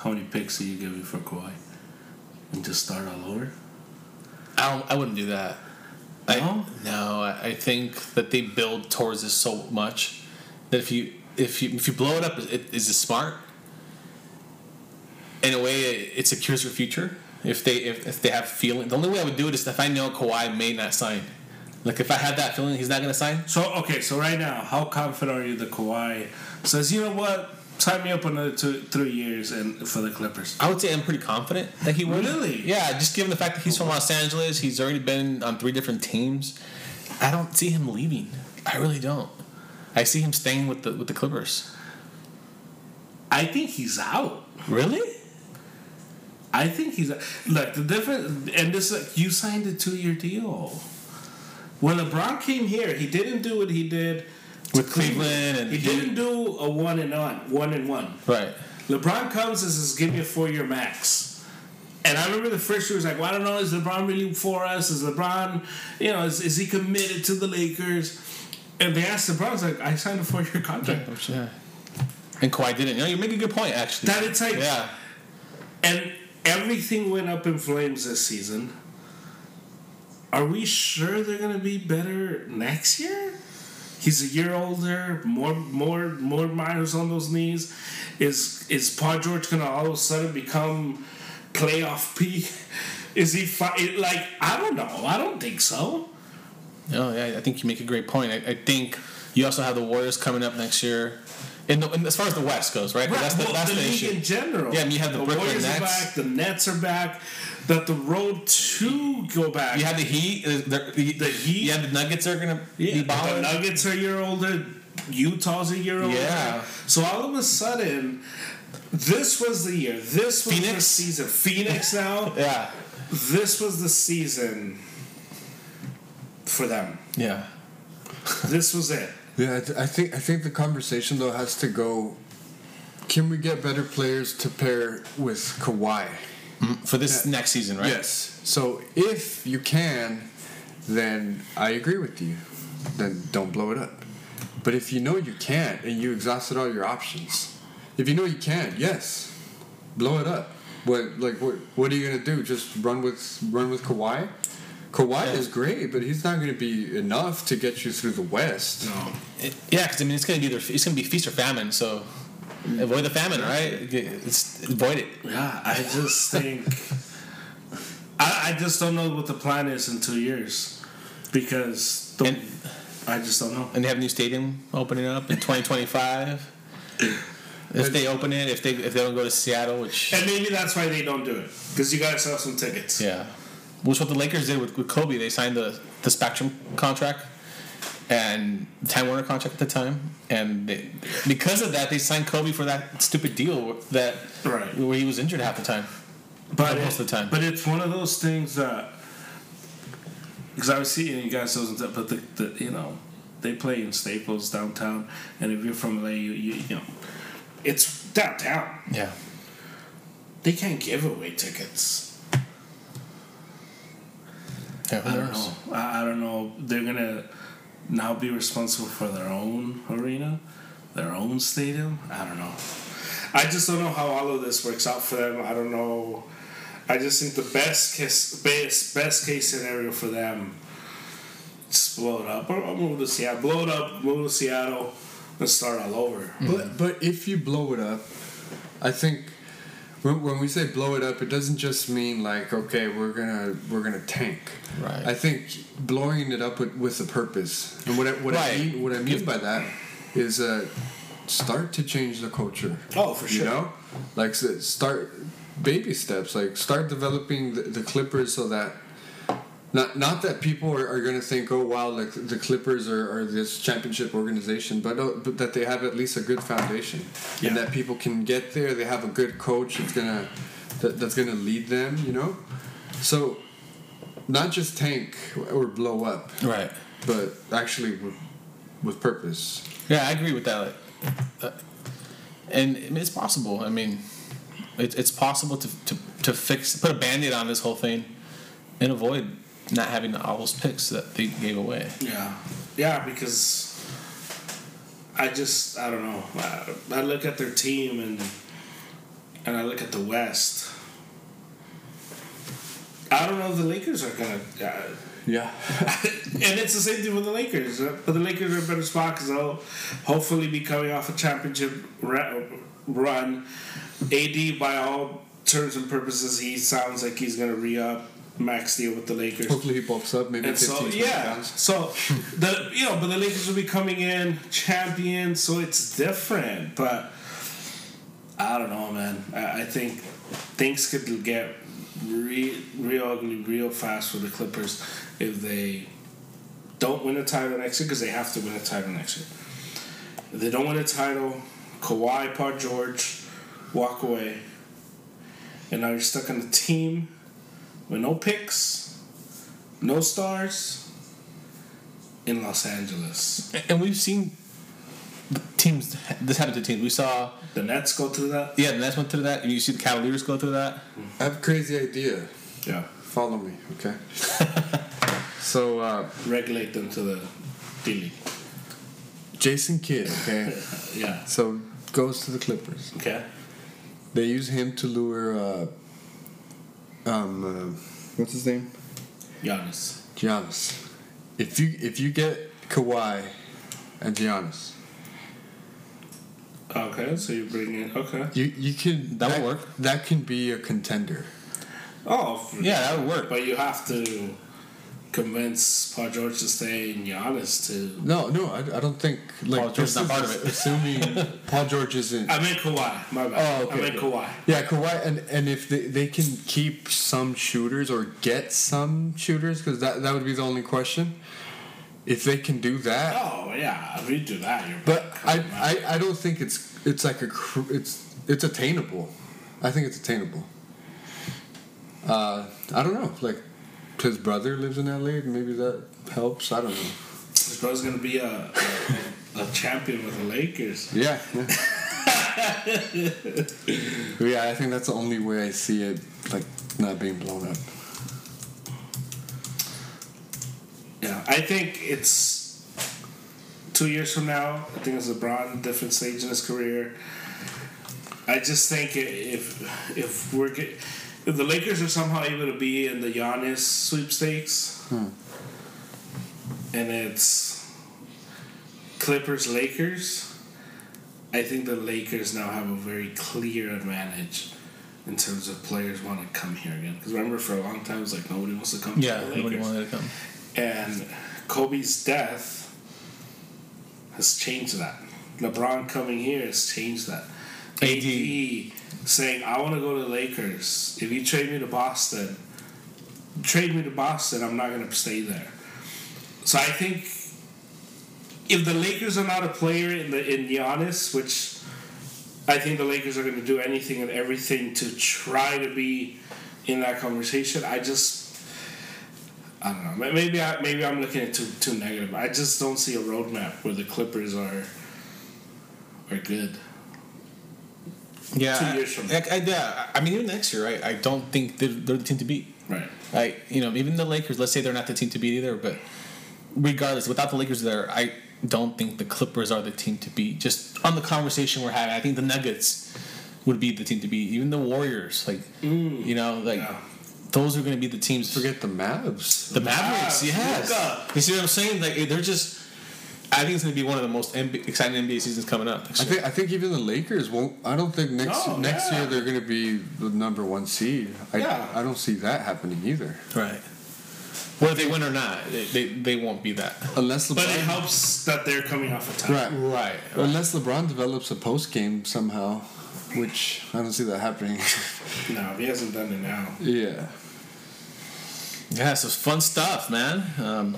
how many picks are you giving for Kawhi? And just start all over? I don't. I wouldn't do that. No? I, no. I, think that they build towards this so much that if you if you if you blow it up, it, is it smart? In a way, it, it secures your future. If they if, if they have feeling, the only way I would do it is if I know Kawhi may not sign. Like if I had that feeling he's not going to sign, So, okay, so right now, how confident are you that Kawhi says, you know what? Sign me up another two, three years and for the Clippers. I would say I'm pretty confident that he would. Really? Yeah, just given the fact that he's from Los Angeles, he's already been on three different teams. I don't see him leaving. I really don't. I see him staying with the with the Clippers. I think he's out. Really? I think he's out. look the difference, and this like, you signed a two-year deal. When LeBron came here, he didn't do what he did With Cleveland and he, didn't do a one and on, one and one. Right. LeBron comes and says, "Give me a four-year max." And I remember the first year was like, "Well, I don't know. Is LeBron really for us? Is LeBron, you know, is, is he committed to the Lakers?" And they asked LeBron, "It's like I signed a four-year contract." Oh, yeah. And Kawhi didn't. You know, you make a good point actually. That it's like- yeah. And everything went up in flames this season. Are we sure they're gonna be better next year? He's a year older, more more more miles on those knees. Is is Paul George gonna all of a sudden become playoff P? Is he fi- like I don't know. I don't think so. Oh yeah, I think you make a great point. I, I think you also have the Warriors coming up next year. In the, in, as far as the West goes, right? That's the, well, that's the, the, league issue. in general. Yeah, and you have the Brooklyn Warriors Nets. are back. The Nets are back. That the road to go back. You have the Heat. uh, The, the, The Heat? Have the Nuggets are gonna Yeah, be the. Nuggets are a year older. Utah's a year older. Yeah. So all of a sudden, this was the year. This was the season. Phoenix now. Yeah. this was the season for them. Yeah. This was it. Yeah, I, th- I think I think the conversation though has to go. Can we get better players to pair with Kawhi? Mm, for this Yeah. next season, right? Yes. So if you can, then I agree with you. Then don't blow it up. But if you know you can't and you exhausted all your options, if you know you can't, yes, blow it up. What like what what are you gonna do? Just run with run with Kawhi? Kawhi Yeah. is great, but he's not going to be enough to get you through the West. No. It- yeah, because I mean, it's gonna be either it's gonna be feast or famine. So avoid the famine, right? It's, avoid it. Yeah, I just think. I, I just don't know what the plan is in two years, because the, And- I just don't know. And they have a new stadium opening up in 2025. If they open it, if they if they don't go to Seattle, which And maybe that's why they don't do it, because you gotta sell some tickets. yeah, which what the Lakers did with, with Kobe, they signed the the Spectrum contract, and the Time Warner contract at the time, and they, because of that, they signed Kobe for that stupid deal that Right. where he was injured half the time. but most it- of the time. But it's one of those things that because I was seeing you guys that, but the, the you know they play in Staples downtown, and if you're from LA, you you, you know it's downtown. Yeah, They can't give away tickets. Yeah I don't knows? know. I, I don't know. They're gonna now be responsible for their own arena, their own stadium. I don't know. I just don't know how all of this works out for them. I don't know. I just think the best case, best best case scenario for them, just blow it up or, or move to Seattle. Blow it up, move to Seattle, and start all over. But but if you blow it up, I think when, when we say blow it up, it doesn't just mean like okay we're gonna we're gonna tank. Right. I think blowing it up with, with a purpose, and what I, what I mean what I mean by that is uh, start to change the culture. Oh, for sure. You know, like start baby steps. Like start developing the, the Clippers so that. Not, not that people are, are going to think, oh wow, like the Clippers are, are this championship organization, but, uh, but that they have at least a good foundation, Yeah. and that people can get there. They have a good coach that's gonna that, that's gonna lead them. You know, so not just tank or blow up, Right. but actually with, with purpose. Yeah, I agree with that. Uh, and it's possible. I mean, it, it's possible to, to, to fix, put a band aid on this whole thing and avoid not having all those picks that they gave away. Yeah, yeah, because I just I don't know. I, I look at their team and and I look at the West. I don't know if the Lakers are gonna, uh, Yeah, and it's the same thing with the Lakers. uh, But the Lakers are in a better spot because they'll hopefully be coming off a championship run. AD, by all terms and purposes, he sounds like he's gonna re up max deal with the Lakers. hopefully he bulks up maybe And 15, so yeah, pounds. so the you know, but the Lakers will be coming in champions, so it's different. But I don't know, man. I, I think things could get real, real ugly, real fast for the Clippers if they don't win a title next year because they have to win a title next year. If they don't win a title, Kawhi, Paul George walk away, and now you're stuck on a team with no picks, no stars in Los Angeles. And we've seen teams, this happened to teams. We saw, The Nets go through that. yeah, the Nets went through that, and you see the Cavaliers go through that. I have a crazy idea. Yeah. Follow me, okay? so uh, Regulate them to the D League. Jason Kidd, okay? Yeah. so goes to the Clippers. Okay. They use him to lure. Uh, um, uh, what's his name? Giannis. Giannis. If you if you get Kawhi and Giannis, Okay, so you bring in. Okay. you you can That would work. That can be a contender. Oh. Yeah, that sure. would work. But you have to convince Paul George to stay and Giannis to. No, no, I, I don't think like Paul George's this not part of it. Assuming Paul George isn't. I meant Kawhi. My bad. Oh, okay. I meant Kawhi. Yeah, Kawhi, and, and if they, they can keep some shooters or get some shooters, because that, that would be the only question. If they can do that, Oh yeah, if you do that, you're. but I. I, I don't think it's it's like a cr- it's it's attainable. I think it's attainable. Uh, I don't know, like his brother lives in LA, maybe that helps. I don't know. His brother's gonna be a, a, a champion with the Lakers. Yeah. Yeah. yeah, I think that's the only way I see it, like not being blown up. Yeah, I think it's two years from now. I think it's LeBron, different stage in his career. I just think if if we're get, if the Lakers are somehow able to be in the Giannis sweepstakes, hmm. and it's Clippers Lakers, I think the Lakers now have a very clear advantage in terms of players want to come here again. Because remember, for a long time, it was like nobody wants to come Yeah, to the nobody wanted to come. And Kobe's death has changed that. LeBron coming here has changed that. AD. AD saying, I want to go to the Lakers. If you trade me to Boston, trade me to Boston, I'm not going to stay there. So I think if the Lakers are not a player in the in Giannis, which I think the Lakers are going to do anything and everything to try to be in that conversation. I just. I don't know. Maybe I maybe I'm looking at too too negative. I just don't see a roadmap where the Clippers are are good. Yeah, Two years from I, I, yeah. I mean, even next year, I, I don't think they're, they're the team to beat. Right. I, you know, even the Lakers. Let's say they're not the team to beat either, but regardless, without the Lakers there, I don't think the Clippers are the team to beat. Just on the conversation we're having, I think the Nuggets would be the team to beat. Even the Warriors, like mm. you know, like Yeah. those are going to be the teams. Forget the Mavs. the Mavericks, Mavs, yes. Luka. You see what I'm saying? Like they're just. I think it's going to be one of the most NBA, exciting NBA seasons coming up. I think I think even the Lakers won't. I don't think next No, next yeah. year they're going to be the number one seed. I, Yeah. I don't see that happening either. Right. Whether they win or not, they, they, they won't be that. Unless LeBron. But it helps that they're coming off a tie. Right. Right. Unless LeBron develops a post game somehow, which I don't see that happening. No, he hasn't done it now. yeah. Yeah, so it's fun stuff, man. Um,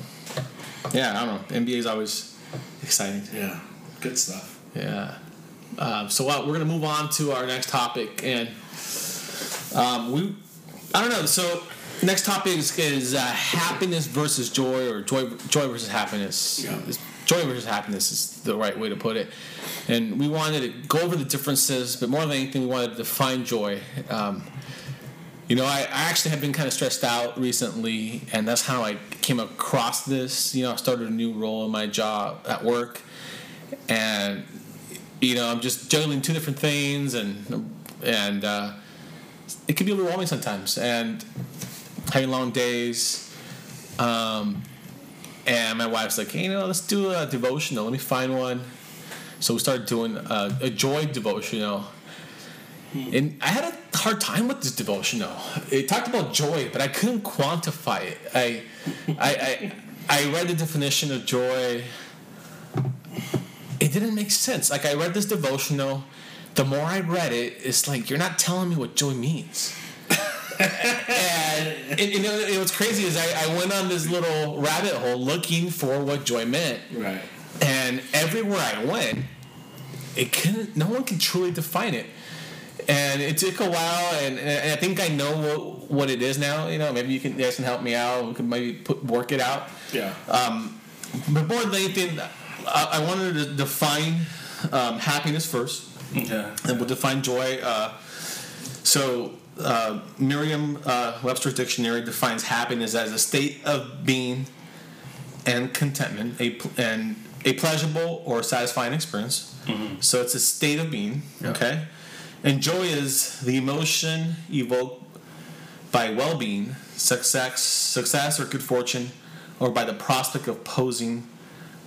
yeah, I don't know. NBA is always exciting. Yeah, good stuff. Yeah. Um, so uh, we're gonna move on to our next topic, and um, we, I don't know. So next topic is, is uh, happiness versus joy, or joy joy versus happiness. Yeah. Joy versus happiness is the right way to put it. And we wanted to go over the differences, but more than anything, we wanted to define joy. Um, you know, I, I actually have been kind of stressed out recently, and that's how I came across this. You know, I started a new role in my job at work, and you know, I'm just juggling two different things, and and uh, it can be overwhelming sometimes, and having long days. Um, and my wife's like, hey, you know, let's do a devotional. Let me find one. So we started doing a, a joy devotional. Hmm. And I had a hard time with this devotional. It talked about joy, but I couldn't quantify it. I, I, I, I read the definition of joy. It didn't make sense. Like I read this devotional. The more I read it, it's like you're not telling me what joy means. and, and you know, it what's crazy is I, I went on this little rabbit hole looking for what joy meant. Right. And everywhere I went, it couldn't. No one can truly define it. And it took a while, and, and I think I know what, what it is now. You know, maybe you can you guys can help me out. We can maybe put, work it out. Yeah. Um, but more than anything, I, I wanted to define um, happiness first, yeah. and we'll define joy. Uh, so, uh, Merriam uh, Webster's dictionary defines happiness as a state of being and contentment, a pl- and a pleasurable or satisfying experience. So it's a state of being. Okay, and joy is the emotion evoked by well-being, success, success or good fortune, or by the prospect of posing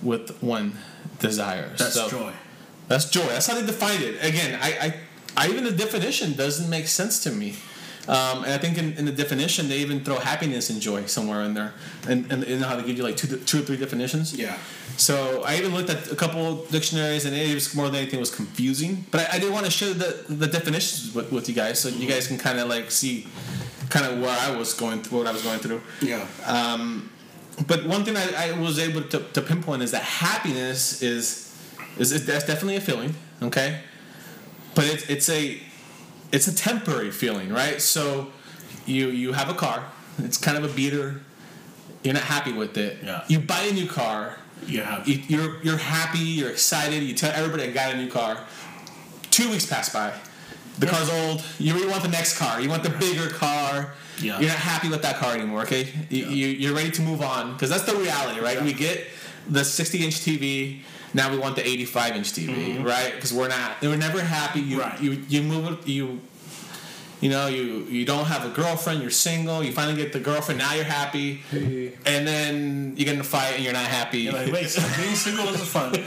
with one desires. That's So- joy. that's joy. That's how they defined it. Again, I, I, I even the definition doesn't make sense to me. Um, and I think in, in the definition they even throw happiness and joy somewhere in there, and, and you know how they give you like two, two or three definitions. Yeah. So I even looked at a couple dictionaries, and it was more than anything was confusing. But I, I did want to share the the definitions with, with you guys, so you guys can kind of like see, kind of where I was going through, what I was going through. Yeah. Um, but one thing I, I was able to, to pinpoint is that happiness is is, is that's definitely a feeling, okay? But it's it's a it's a temporary feeling, right? So you you have a car, it's kind of a beater. You're not happy with it. Yeah. You buy a new car. You have. You, you're you're happy. You're excited. You tell everybody I got a new car. Two weeks pass by. The car's old. You really want the next car. You want the bigger car. Yeah. You're not happy with that car anymore. Okay. You, you you're ready to move on because that's the reality, right? Yeah. We get the 60 inch TV. Now we want the 85 inch TV, right? Because we're not. We're never happy. You Right. you you move. You you know you you don't have a girlfriend. You're single. You finally get the girlfriend. Now you're happy. And then you get in a fight and you're not happy. You're like, wait, so being single isn't fun. or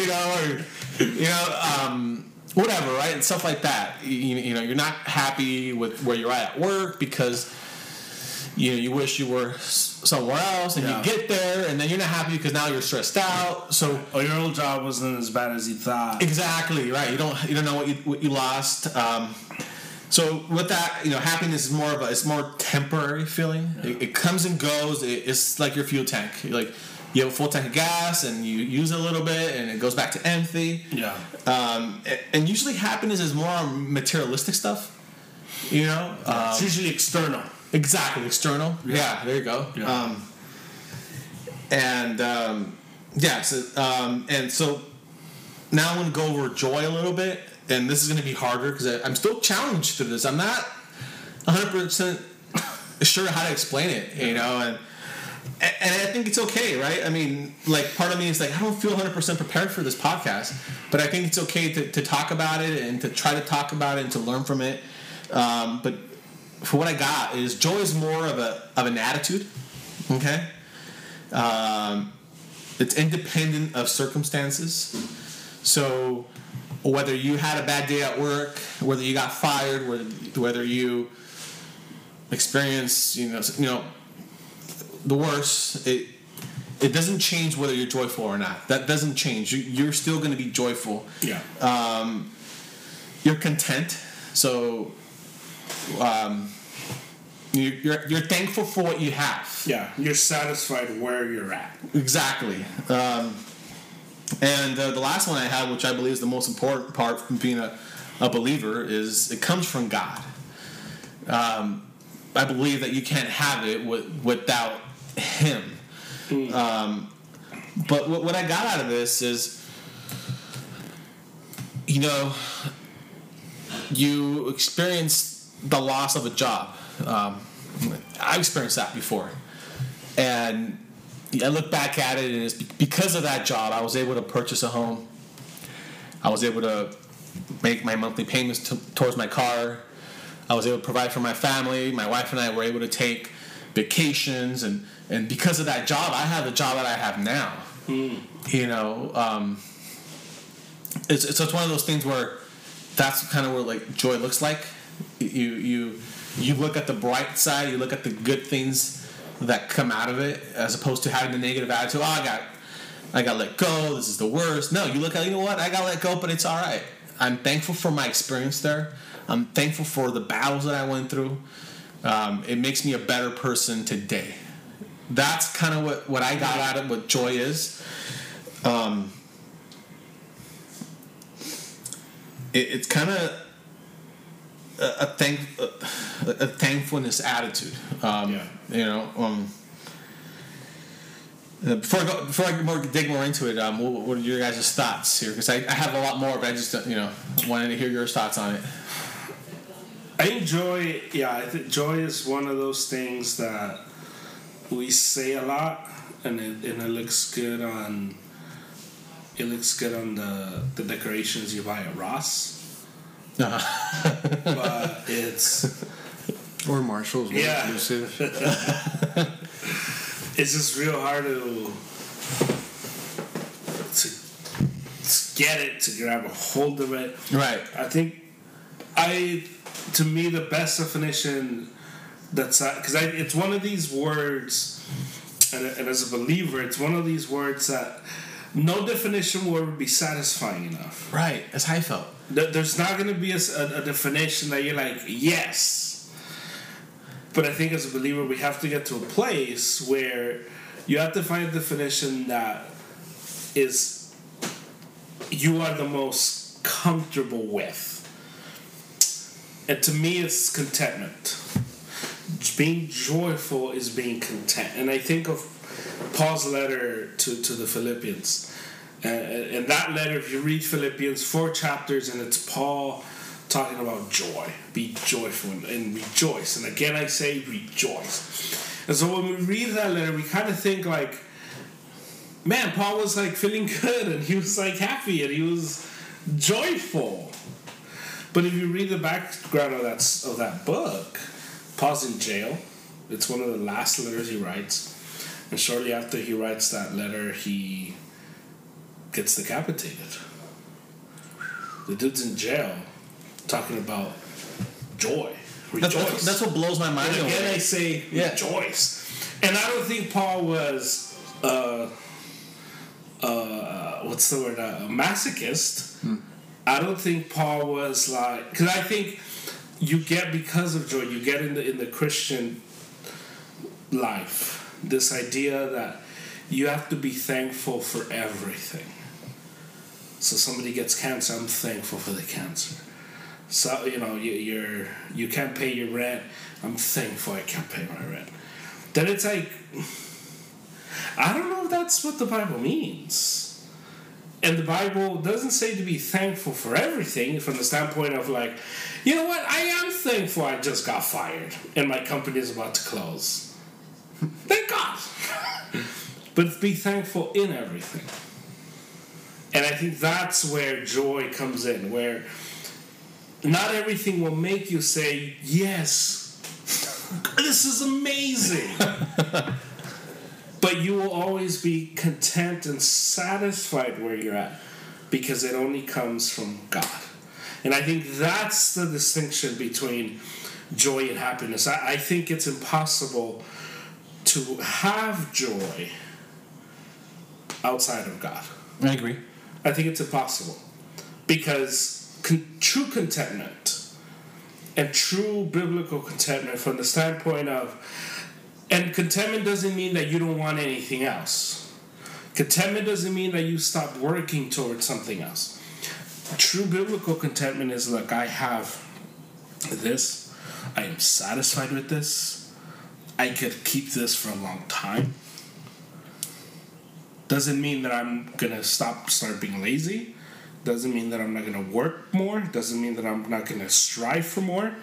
you know, or you know, um, whatever, right? And stuff like that. You, you know, you're not happy with where you're at at work because you know you wish you were somewhere else, and Yeah. you get there, and then you're not happy because now you're stressed out. So or your old job wasn't as bad as you thought. exactly right. You don't you don't know what you what you lost. Um, so with that, you know, happiness is more of a it's more temporary feeling. It, it comes and goes. It, it's like your fuel tank. Like you have a full tank of gas and you use it a little bit and it goes back to empty. Yeah. Um, and usually happiness is more materialistic stuff. You know, um, it's usually external. Exactly external. Yeah, there you go. Yeah. Um, and um, yeah, so, um, and so now I'm to go over joy a little bit, and this is going to be harder because I'm still challenged through this. I'm not 100 percent sure how to explain it, you know, and and I think it's okay, right? I mean, like part of me is like I don't feel 100 percent prepared for this podcast, but I think it's okay to, to talk about it and to try to talk about it and to learn from it. Um, but for what I got is joy is more of a of an attitude, okay. Um, it's independent of circumstances. So whether you had a bad day at work, whether you got fired, whether, whether you experience, you know, you know, the worst, it it doesn't change whether you're joyful or not. That doesn't change. You, you're still going to be joyful. Yeah. Um, you're content. So um, you, you're you're thankful for what you have. yeah. You're satisfied where you're at. Exactly. Um, and uh, the last one I had, which I believe is the most important part from being a, a believer, is it comes from God. Um, I believe that you can't have it with, without Him. Um, but what, what I got out of this is, you know, you experience the loss of a job. Um, I've experienced that before. And I look back at it, and it's because of that job, I was able to purchase a home. I was able to make my monthly payments t- towards my car. I was able to provide for my family. My wife and I were able to take vacations, and and because of that job, I have the job that I have now. You know, um, it's it's just one of those things where that's kind of where like joy looks like. You you you look at the bright side. You look at the good things that come out of it, as opposed to having the negative attitude. Oh, I got I got let go. This is the worst. No, you look at you know what I got let go, but it's all right. I'm thankful for my experience there. I'm thankful for the battles that I went through. Um, it makes me a better person today. That's kind of what, what I got out of what joy is. Um, it, it's kind of a, thank a, a thankfulness attitude. Um, Yeah. You know. Um, before I go, before I more, dig more into it, um, what, what are your guys' thoughts here? Because I, I have a lot more, but I just you know wanted to hear your thoughts on it. I think joy, yeah, I think joy is one of those things that we say a lot, and it, and it looks good on. It looks good on the the decorations you buy at Ross, Uh-huh. but it's Or Marshalls, more Yeah. inclusive. it's just real hard to to, to get it to grab a hold of it. Right. I think I, to me, the best definition that's because I it's one of these words, and, and as a believer, it's one of these words that no definition would be satisfying enough. Right. That's how I felt. There- There's not going to be a definition that you're like yes, but I think as a believer, we have to get to a place where you have to find a definition that is you are the most comfortable with. And to me, it's contentment. Being joyful is being content. And I think of Paul's letter to, to the Philippians. Uh, and that letter, if you read Philippians, four chapters, and it's Paul talking about joy. Be joyful and, and rejoice. And again, I say rejoice. And so when we read that letter, we kind of think like, man, Paul was like feeling good and he was like happy and he was joyful. But if you read the background of that of that book, Paul's in jail. It's one of the last letters he writes, and shortly after he writes that letter, he gets decapitated. The dude's in jail, talking about joy, That's, rejoice. that's, that's what blows my mind. And again, away. I say Yeah. rejoice. And I don't think Paul was, uh, uh, what's the word, uh, a masochist. I don't think Paul was like, because I think you get because of joy, you get in the in the Christian life this idea that you have to be thankful for everything. So somebody gets cancer, I'm thankful for the cancer. So you know you, you're you can't pay your rent. I'm thankful I can't pay my rent. Then it's like I don't know if that's what the Bible means. And the Bible doesn't say to be thankful for everything from the standpoint of like, you know what, I am thankful I just got fired and my company is about to close. Thank God. but be thankful in everything. And I think that's where joy comes in, where not everything will make you say, yes, this is amazing. but you will always be content and satisfied where you're at because it only comes from God. And I think that's the distinction between joy and happiness. I, I think it's impossible to have joy outside of God. I agree. I think it's impossible. Because con- true contentment and true biblical contentment from the standpoint of and contentment doesn't mean that you don't want anything else. Contentment doesn't mean that you stop working towards something else. True biblical contentment is like i have this. I am satisfied with this. I could keep this for a long time doesn't mean that I'm gonna stop start being lazy. Doesn't mean that I'm not gonna work more. Doesn't mean that I'm not gonna strive for more.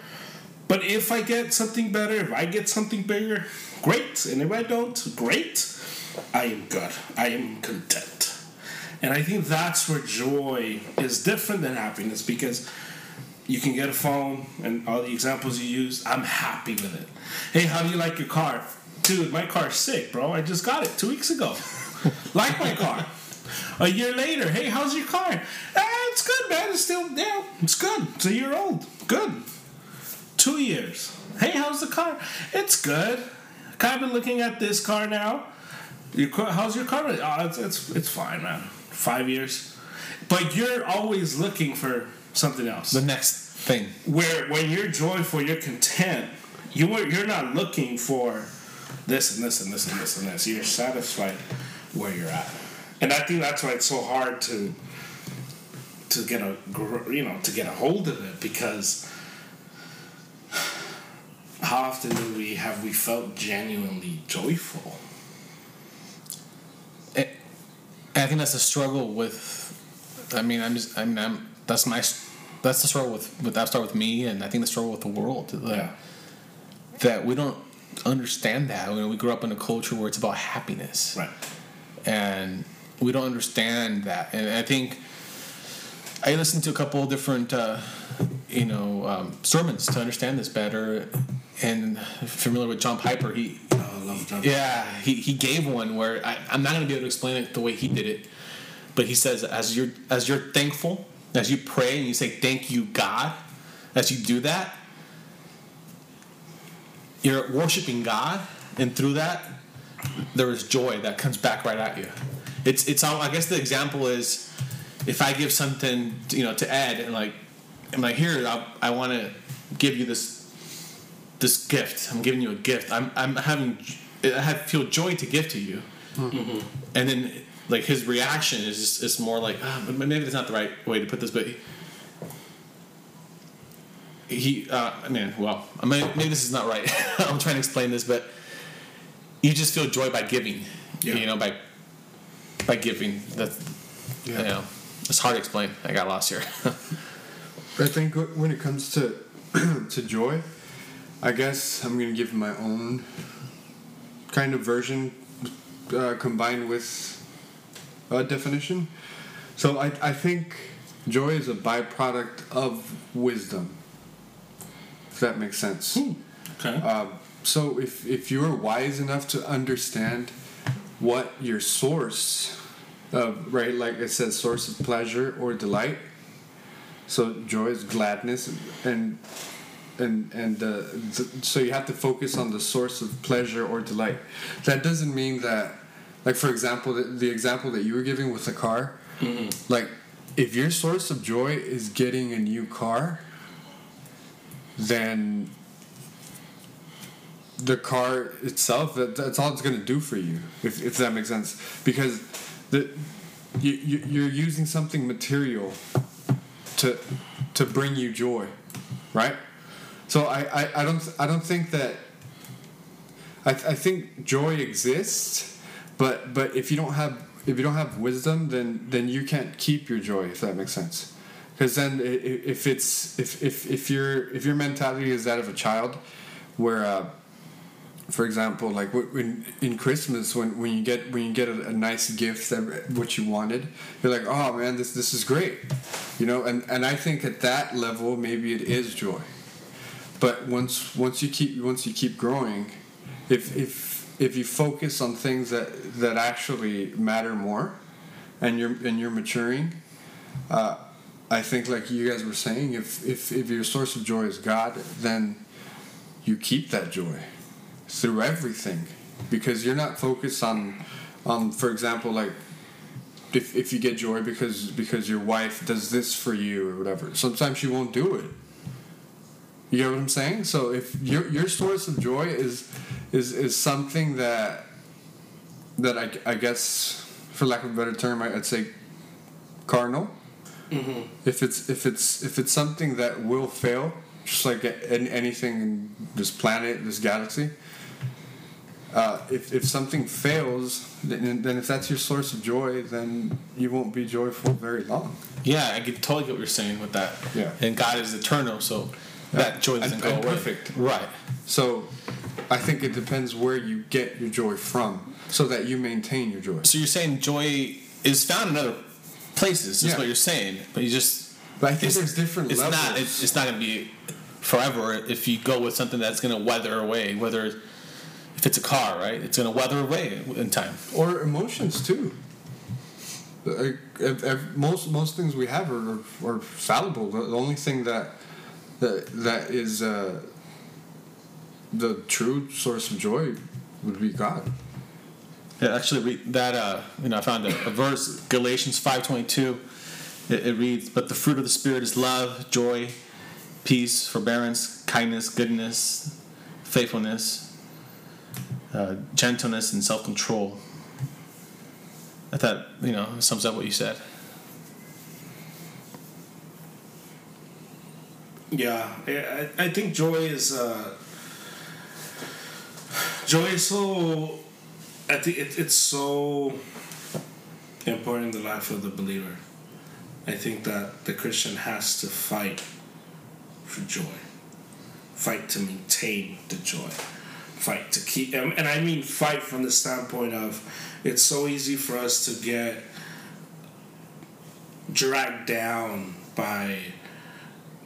But if I get something better, if I get something bigger, great. And if I don't, great. I am good. I am content. And I think that's where joy is different than happiness because you can get a phone and all the examples you use, I'm happy with it. Hey, how do you like your car? Dude, my car's sick, bro. I just got it two weeks ago. like my car. A year later, hey, how's your car? Ah, it's good, man. It's still, yeah, it's good. It's a year old. Good. Two years. Hey, how's the car? It's good. Kind of been looking at this car now. Your car, how's your car? Oh, it's, it's, it's fine, man. Five years. But you're always looking for something else. The next thing. Where when you're joyful, you're content. You are, you're not looking for this and this and this and this and this. You're satisfied where you're at, and I think that's why it's so hard to to get a you know to get a hold of it because how often do we have we felt genuinely joyful? It, I think that's a struggle with. I mean, I'm just. I mean, I'm. That's my. That's the struggle with. With that start with me, and I think the struggle with the world. That, Yeah. that we don't understand that. You know, we grew up in a culture where it's about happiness. Right. And we don't understand that. And I think I listened to a couple of different, uh, you know, um, sermons to understand this better. And familiar with John Piper, he, Oh, John. yeah, he, he gave one where I, I'm not going to be able to explain it the way he did it, but he says as you're as you're thankful, as you pray and you say thank you God, as you do that, you're worshiping God, and through that, there is joy that comes back right at you. It's it's all. I guess the example is if I give something you know to Ed and like I'm like here I, I want to give you this this gift. I'm giving you a gift. I'm I'm having I have feel joy to give to you, and then like his reaction is just, is more like but maybe that's not the right way to put this, but. He, he uh, I mean, well, maybe this is not right. I'm trying to explain this, but you just feel joy by giving. Yeah. You know, by by giving. That's Yeah. you know, it's hard to explain. I got lost here. I think when it comes to to joy, I guess I'm gonna give my own kind of version uh, combined with a definition. So I I think joy is a byproduct of wisdom. If that makes sense. Okay. Um, so if if you're wise enough to understand what your source of right, like it says, source of pleasure or delight. So joy is gladness, and and and uh, th- so you have to focus on the source of pleasure or delight. That doesn't mean that, like for example, the, the example that you were giving with the car, like if your source of joy is getting a new car, then the car itself that, that's all it's going to do for you if, if that makes sense. Because the you, you you're using something material to to bring you joy right? So I, I, I don't I don't think that I, I think joy exists but but if you don't have if you don't have wisdom then then you can't keep your joy if that makes sense. Because then if it's if, if if your if your mentality is that of a child where uh, for example like when in christmas when, when you get when you get a, a nice gift that what you wanted you're like oh man this this is great you know? And and i think at that level maybe it is joy. But once once you keep once you keep growing if if if you focus on things that that actually matter more and you're and you're maturing uh, I think like you guys were saying if, if if your source of joy is God then you keep that joy through everything because you're not focused on on for example like if, if you get joy because because your wife does this for you or whatever sometimes she won't do it. You get what I'm saying? So if your your source of joy is is is something that that I, I guess for lack of a better term I'd say carnal. Mm-hmm. If it's if it's if it's something that will fail just like in anything in this planet this galaxy uh, if, if something fails then, then if that's your source of joy then you won't be joyful very long Yeah, I can totally get what you're saying with that. Yeah. And God is eternal, so that joy doesn't And- go and away. perfect. Right. so i think it depends where you get your joy from so that you maintain your joy So you're saying joy is found in other places. is Yeah. what you're saying. But you just but i think it's, there's different it's levels not it's, it's not going to be forever if you go with something that's going to weather away whether if it's a car right it's going to weather away in time or emotions too. Like, ev- ev- most most things we have are, are fallible. The, the only thing that that that is uh, the true source of joy would be God. yeah actually read that uh you know i found a, a verse galatians 5.22 it, it reads but the fruit of the spirit is love joy peace forbearance kindness goodness faithfulness uh, gentleness and self-control i thought you know sums up what you said Yeah, I, I think joy is uh, joy is so. I think it, it's so important in the life of the believer. I think that the Christian has to fight for joy, fight to maintain the joy, fight to keep, and I mean fight from the standpoint of it's so easy for us to get dragged down by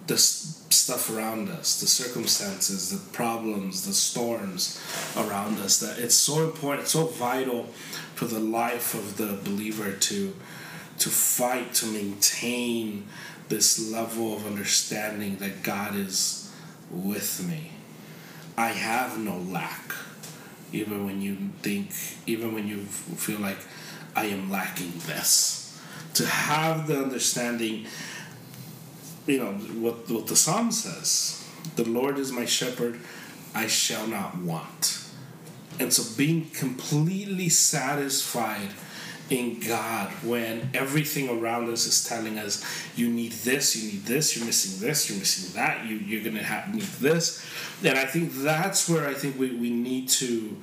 the stuff around us, the circumstances, the problems, the storms around us. That it's so important, so vital for the life of the believer to to fight to maintain this level of understanding that God is with me. I have no lack, even when you think, even when you feel like I am lacking this. To have the understanding you know what what the psalm says the lord is my shepherd i shall not want and so being completely satisfied in god when everything around us is telling us you need this you need this you're missing this you're missing that you, you're gonna have need this. And i think that's where i think we, we need to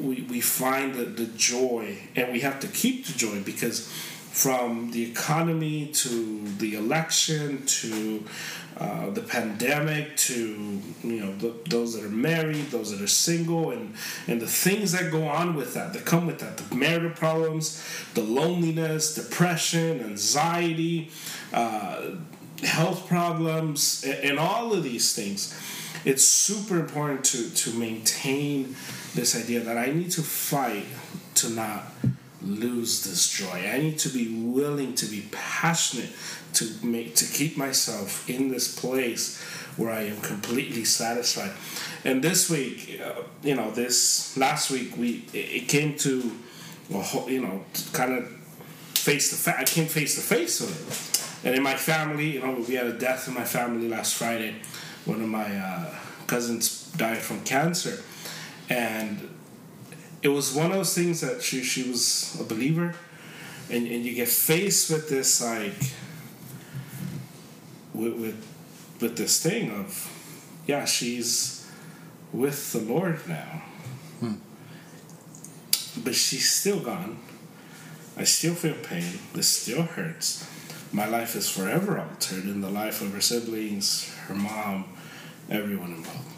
we, we find the, the joy and we have to keep the joy because from the economy to the election to uh, the pandemic to you know th those that are married those that are single and and the things that go on with that that come with that the marital problems the loneliness depression anxiety uh, health problems and, and all of these things it's super important to to maintain this idea that I need to fight to not lose this joy. I need to be willing to be passionate to make to keep myself in this place where I am completely satisfied. And this week, uh, you know, this last week we it came to, whole, you know, kind of face to face. I came face to face with it. And in my family, you know, we had a death in my family last Friday. One of my uh, cousins died from cancer, and it was one of those things that she she was a believer, and and you get faced with this like with with, with this thing of yeah she's with the Lord now, hmm. but she's still gone. I still feel pain. This still hurts. My life is forever altered in the life of her siblings, her mom, everyone involved.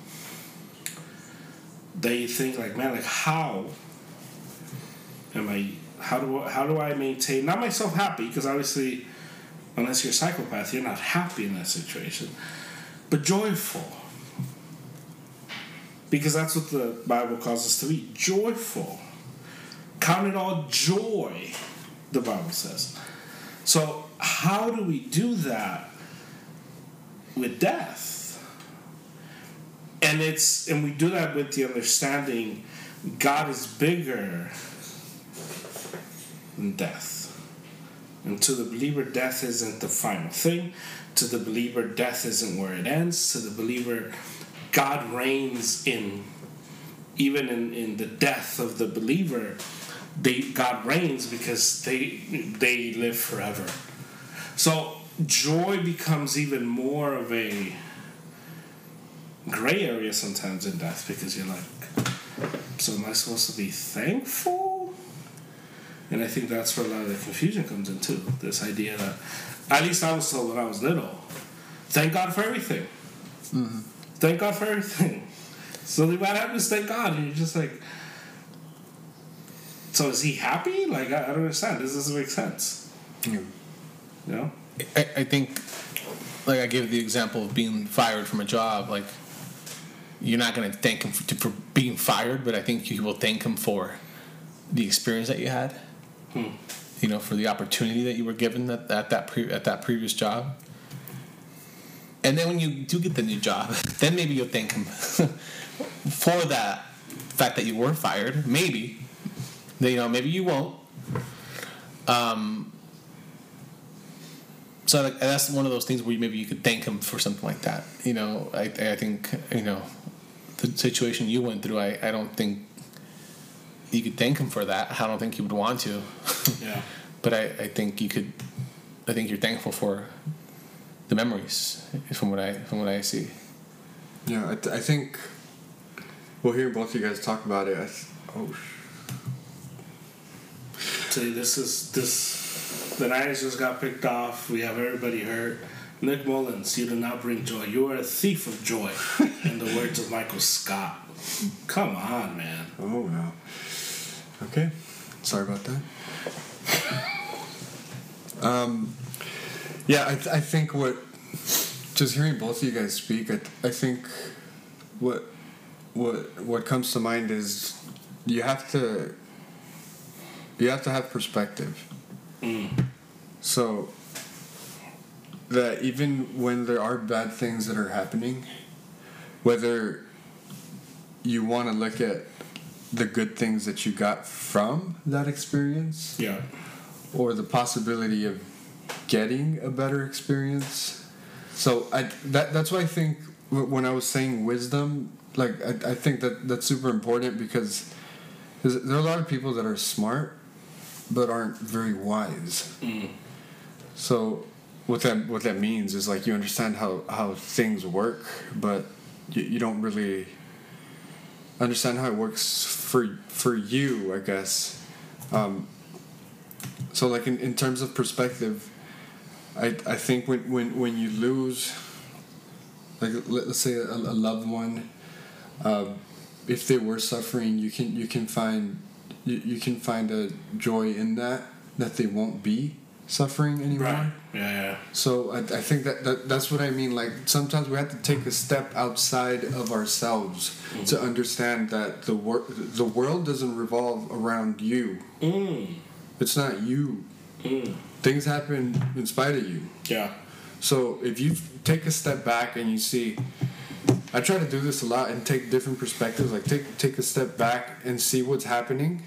They think like, man, like how am I? How do I, how do I maintain not myself happy? Because obviously, unless you're a psychopath, you're not happy in that situation, but joyful. Because that's what the Bible calls us to be joyful. Count it all joy, the Bible says. So, how do we do that with death? And it's and we do that with the understanding God is bigger than death. And to the believer, death isn't the final thing. To the believer, death isn't where it ends. To the believer, God reigns in even in, in the death of the believer, they God reigns because they they live forever. So joy becomes even more of a gray area sometimes in death because you're like, so am I supposed to be thankful? And I think that's where a lot of the confusion comes in too. This idea that, at least I was told when I was little, thank God for everything. Mm-hmm. Thank God for everything. So Something bad happens, thank God. And you're just like, so is he happy? Like, I, I don't understand. This doesn't make sense. You know? I, I think, like I give the example of being fired from a job. Like, you're not going to thank him for, for being fired, but I think you will thank him for the experience that you had. Hmm. You know, for the opportunity that you were given at, at that pre, at that previous job. And then when you do get the new job, then maybe you'll thank him for that fact that you were fired. Maybe, you know, maybe you won't. Um, so that's one of those things where maybe you could thank him for something like that. You know, I, I think you know the situation you went through. I, I don't think you could thank him for that. I don't think you would want to. Yeah. but I, I think you could. I think you're thankful for the memories from what I from what I see. Yeah, I, th- I think. Well, hearing both of you guys talk about it, I th- oh, sh- See, this is this. The Niners just got picked off. We have everybody hurt. Nick Mullens, you do not bring joy. You are a thief of joy. in the words of Michael Scott. Come on, man. oh wow. Okay, sorry about that. um, yeah, I, th- I think what just hearing both of you guys speak, I, th- I think what what what comes to mind is you have to you have to have perspective. So that even when there are bad things that are happening, whether you want to look at the good things that you got from that experience Yeah. or the possibility of getting a better experience. So I that that's why I think when I was saying wisdom, like I, I think that that's super important because there are a lot of people that are smart but aren't very wise. Mm. So what that what that means is like you understand how how things work, but you, you don't really understand how it works for for you, I guess. Um, so like in, in terms of perspective, I I think when when when you lose, like let, us say a, a loved one, um, if they were suffering, you can you can find you, you can find a joy in that that they won't be suffering anymore. Right. Yeah, yeah. So I, I think that, that that's what I mean. Like sometimes we have to take a step outside of ourselves to understand that the wor- the world doesn't revolve around you. Mm. It's not you. Mm. Things happen in spite of you. Yeah. So if you take a step back and you see, I try to do this a lot and take different perspectives. Like take take a step back and see what's happening,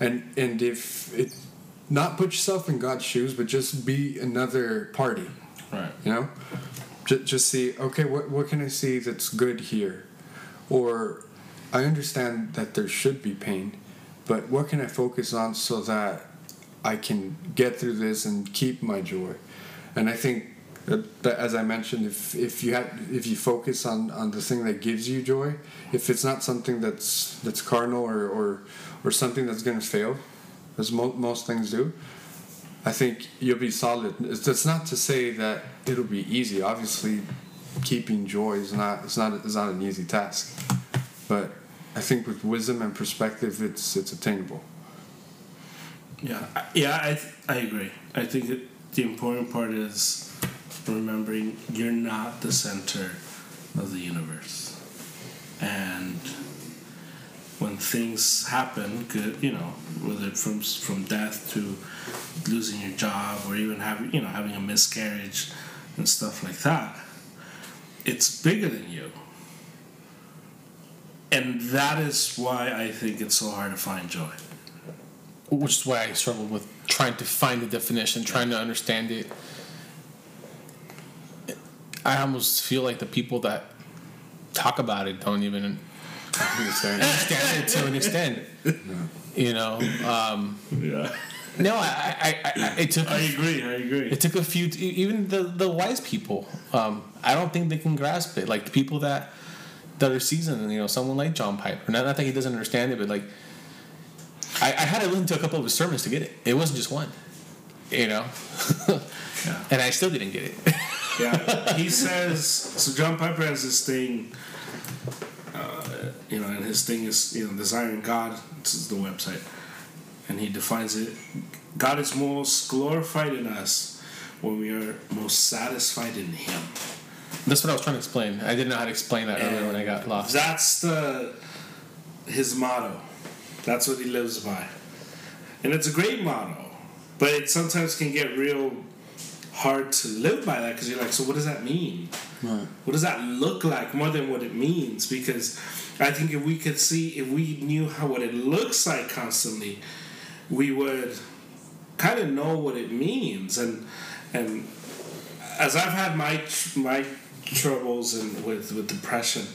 and and if it, not put yourself in God's shoes, but just be another party. Right. You know, just, just see. Okay, what what can I see that's good here? or I understand that there should be pain, but what can I focus on so that I can get through this and keep my joy? And I think that, that as I mentioned, if if you had if you focus on, on the thing that gives you joy, if it's not something that's that's carnal or or, or something that's going to fail, as mo- most things do, I think you'll be solid. It's, not to say that it'll be easy. Obviously, keeping joy is not it's not it's not an easy task, but I think with wisdom and perspective, it's it's attainable. Yeah, yeah, I th- I agree. I think that the important part is remembering you're not the center of the universe, and when things happen, good, you know, whether from from death to losing your job or even having you know having a miscarriage and stuff like that, it's bigger than you. And that is why I think it's so hard to find joy. which is why I struggled with trying to find the definition, trying to understand it. I almost feel like the people that talk about it don't even Understand? understand it to an extent. You know, um, Yeah. no, I, I, I, I it took I agree. I agree. it took a few, even the the wise people. Um, I don't think they can grasp it. Like the people that that are seasoned, you know, someone like John Piper. Not, not that he doesn't understand it, but like I, I had to listen to a couple of his sermons to get it. It wasn't just one, you know, Yeah. and I still didn't get it. Yeah. He says so. John Piper has this thing. You know, and his thing is you know desiring God. This is the website, and he defines it. God is most glorified in us when we are most satisfied in Him. That's what I was trying to explain. I didn't know how to explain that earlier when I got lost. That's the his motto. That's what he lives by, and it's a great motto. But it sometimes can get real hard to live by that because you're like, so what does that mean? Right. What does that look like more than what it means? Because I think if we could see, if we knew how what it looks like constantly, we would kind of know what it means. And and as I've had my my troubles and with with depression,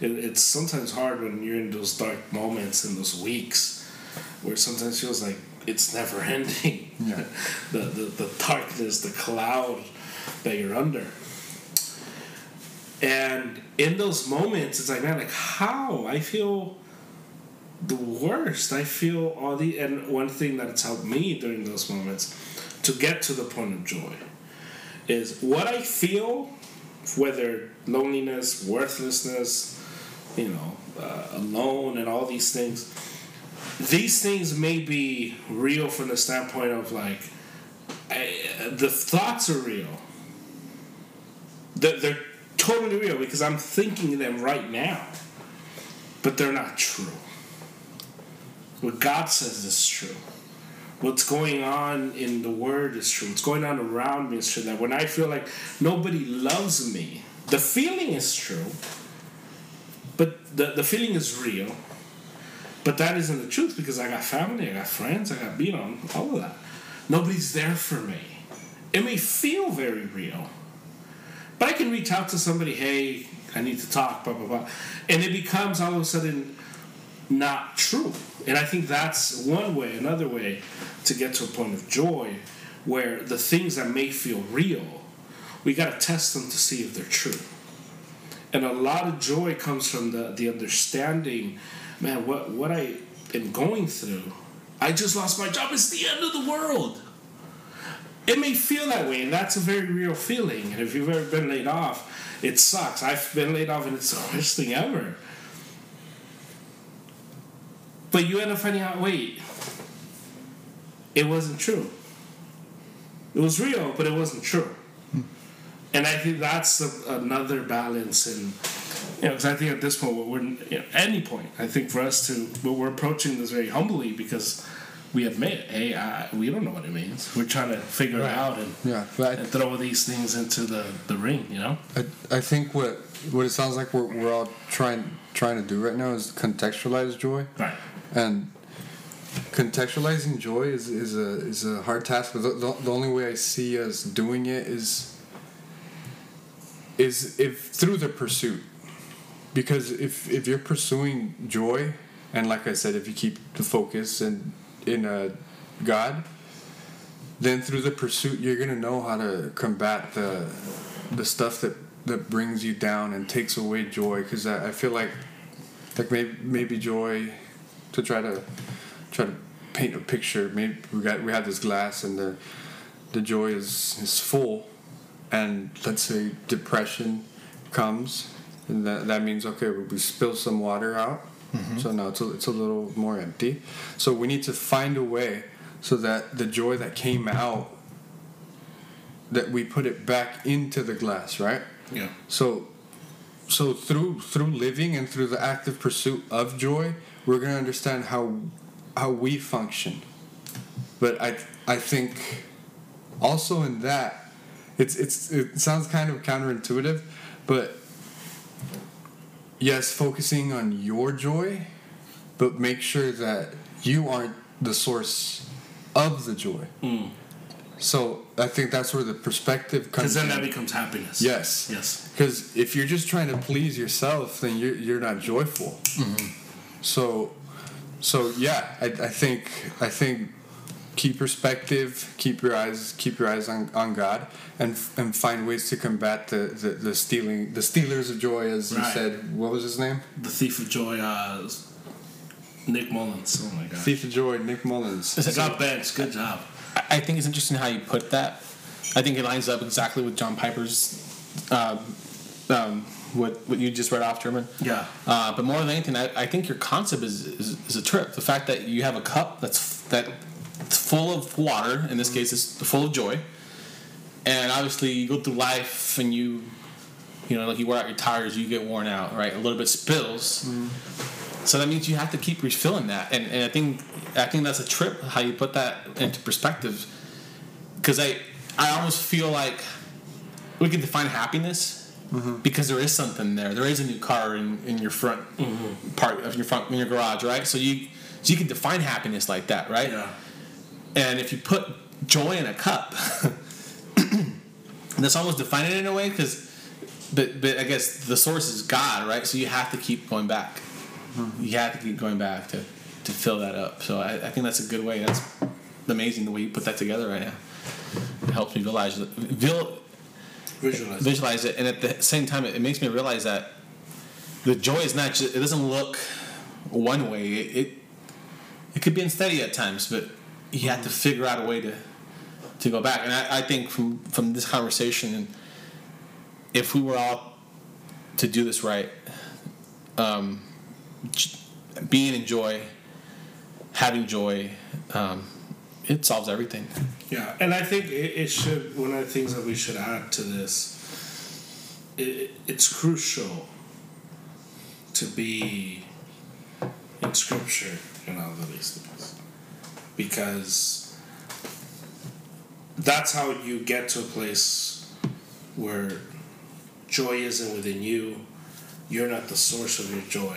it, it's sometimes hard when you're in those dark moments and those weeks where sometimes feels like it's never ending. Yeah. the, the the darkness, the cloud that you're under. And in those moments, it's like, man, like how I feel the worst. I feel all the and one thing that has helped me during those moments to get to the point of joy is what I feel, whether loneliness, worthlessness, you know, uh, alone, and all these things. These things may be real from the standpoint of like I, the thoughts are real. They're, they're totally real because I'm thinking them right now, but they're not true. What God says is true. What's going on in the Word is true. What's going on around me is true. That when I feel like nobody loves me, the feeling is true, but the, the feeling is real. But that isn't the truth because I got family, I got friends, I got, you know, all of that. Nobody's there for me. It may feel very real, but I can reach out to somebody, hey, I need to talk, blah, blah, blah. And it becomes all of a sudden not true. And I think that's one way, another way to get to a point of joy where the things that may feel real, we got to test them to see if they're true. And a lot of joy comes from the, the understanding, man, what, what I am going through, I just lost my job. It's the end of the world. It may feel that way, and that's a very real feeling. And if you've ever been laid off, it sucks. I've been laid off, and it's the worst thing ever. But you end up finding out, wait, it wasn't true. It was real, but it wasn't true. Hmm. And I think that's a, another balance And, you know, because I think at this point, we're, you know, any point, I think for us to, but we're approaching this very humbly because we admit, hey, I, we don't know what it means. We're trying to figure it out and, Yeah, but and throw these things into the, the ring, you know? I, I think what what it sounds like we're, we're all trying trying to do right now is contextualize joy, Right. and contextualizing joy is, is a is a hard task. But the, the, the only way I see us doing it is is if through the pursuit. because if if you're pursuing joy, and like I said, if you keep the focus and in God, then through the pursuit, you're gonna know how to combat the the stuff that that brings you down and takes away joy. Because I, I feel like like maybe maybe joy to try to try to paint a picture. Maybe we got we have this glass and the the joy is is full, and let's say depression comes, and that that means okay we spill some water out. Mm-hmm. So now it's a, it's a little more empty. So we need to find a way so that the joy that came out that we put it back into the glass, right? Yeah. So so through through living and through the active pursuit of joy, we're gonna understand how how we function. But I I think also in that it's it's it sounds kind of counterintuitive, but yes, focusing on your joy, but make sure that you aren't the source of the joy. Hmm. So I think that's where the perspective comes Because then in. that becomes happiness. Yes. Yes. Because if you're just trying to please yourself, then you're you're not joyful. Mm-hmm. So, so yeah, I, I think I think keep perspective, keep your eyes keep your eyes on, on God, and and find ways to combat the the, the stealing the stealers of joy, as you said. What was his name? The Thief of Joy, uh, Nick Mullens. Oh my God. Thief of Joy, Nick Mullens. He got benched. Good job. I I think it's interesting how you put that. I think it lines up exactly with John Piper's, um, um, what what you just read off, German. Yeah. Uh, but more than anything, I, I think your concept is, is is a trip. The fact that you have a cup that's that it's full of water. In this case, it's full of joy. And obviously, you go through life and you, you know, like you wear out your tires, you get worn out, right? A little bit spills. Mm-hmm. So that means you have to keep refilling that, and, and I think I think that's a trip how you put that into perspective. Because I I almost feel like we can define happiness mm-hmm. because there is something there. There is a new car in, in your front mm-hmm. part of your front in your garage, right? So you so you can define happiness like that, right? Yeah. And if you put joy in a cup, that's almost defining it in a way because, but but I guess the source is God, right? So you have to keep going back. Mm-hmm. You have to keep going back to to fill that up. So I, I think that's a good way. That's amazing the way you put that together right now. It helps me visualize it, vil- Visualize. visualize it, and at the same time, it, it makes me realize that the joy is not just. It doesn't look one way. It it, it could be unsteady at times, but you have to figure out a way to to go back. And I, I think from from this conversation, and if we were all to do this right, um, being in joy, having joy, um, it solves everything. Yeah, and I think it, it should. One of the things that we should add to this, it, it's crucial to be in Scripture in all these things, because that's how you get to a place where joy isn't within you. You're not the source of your joy.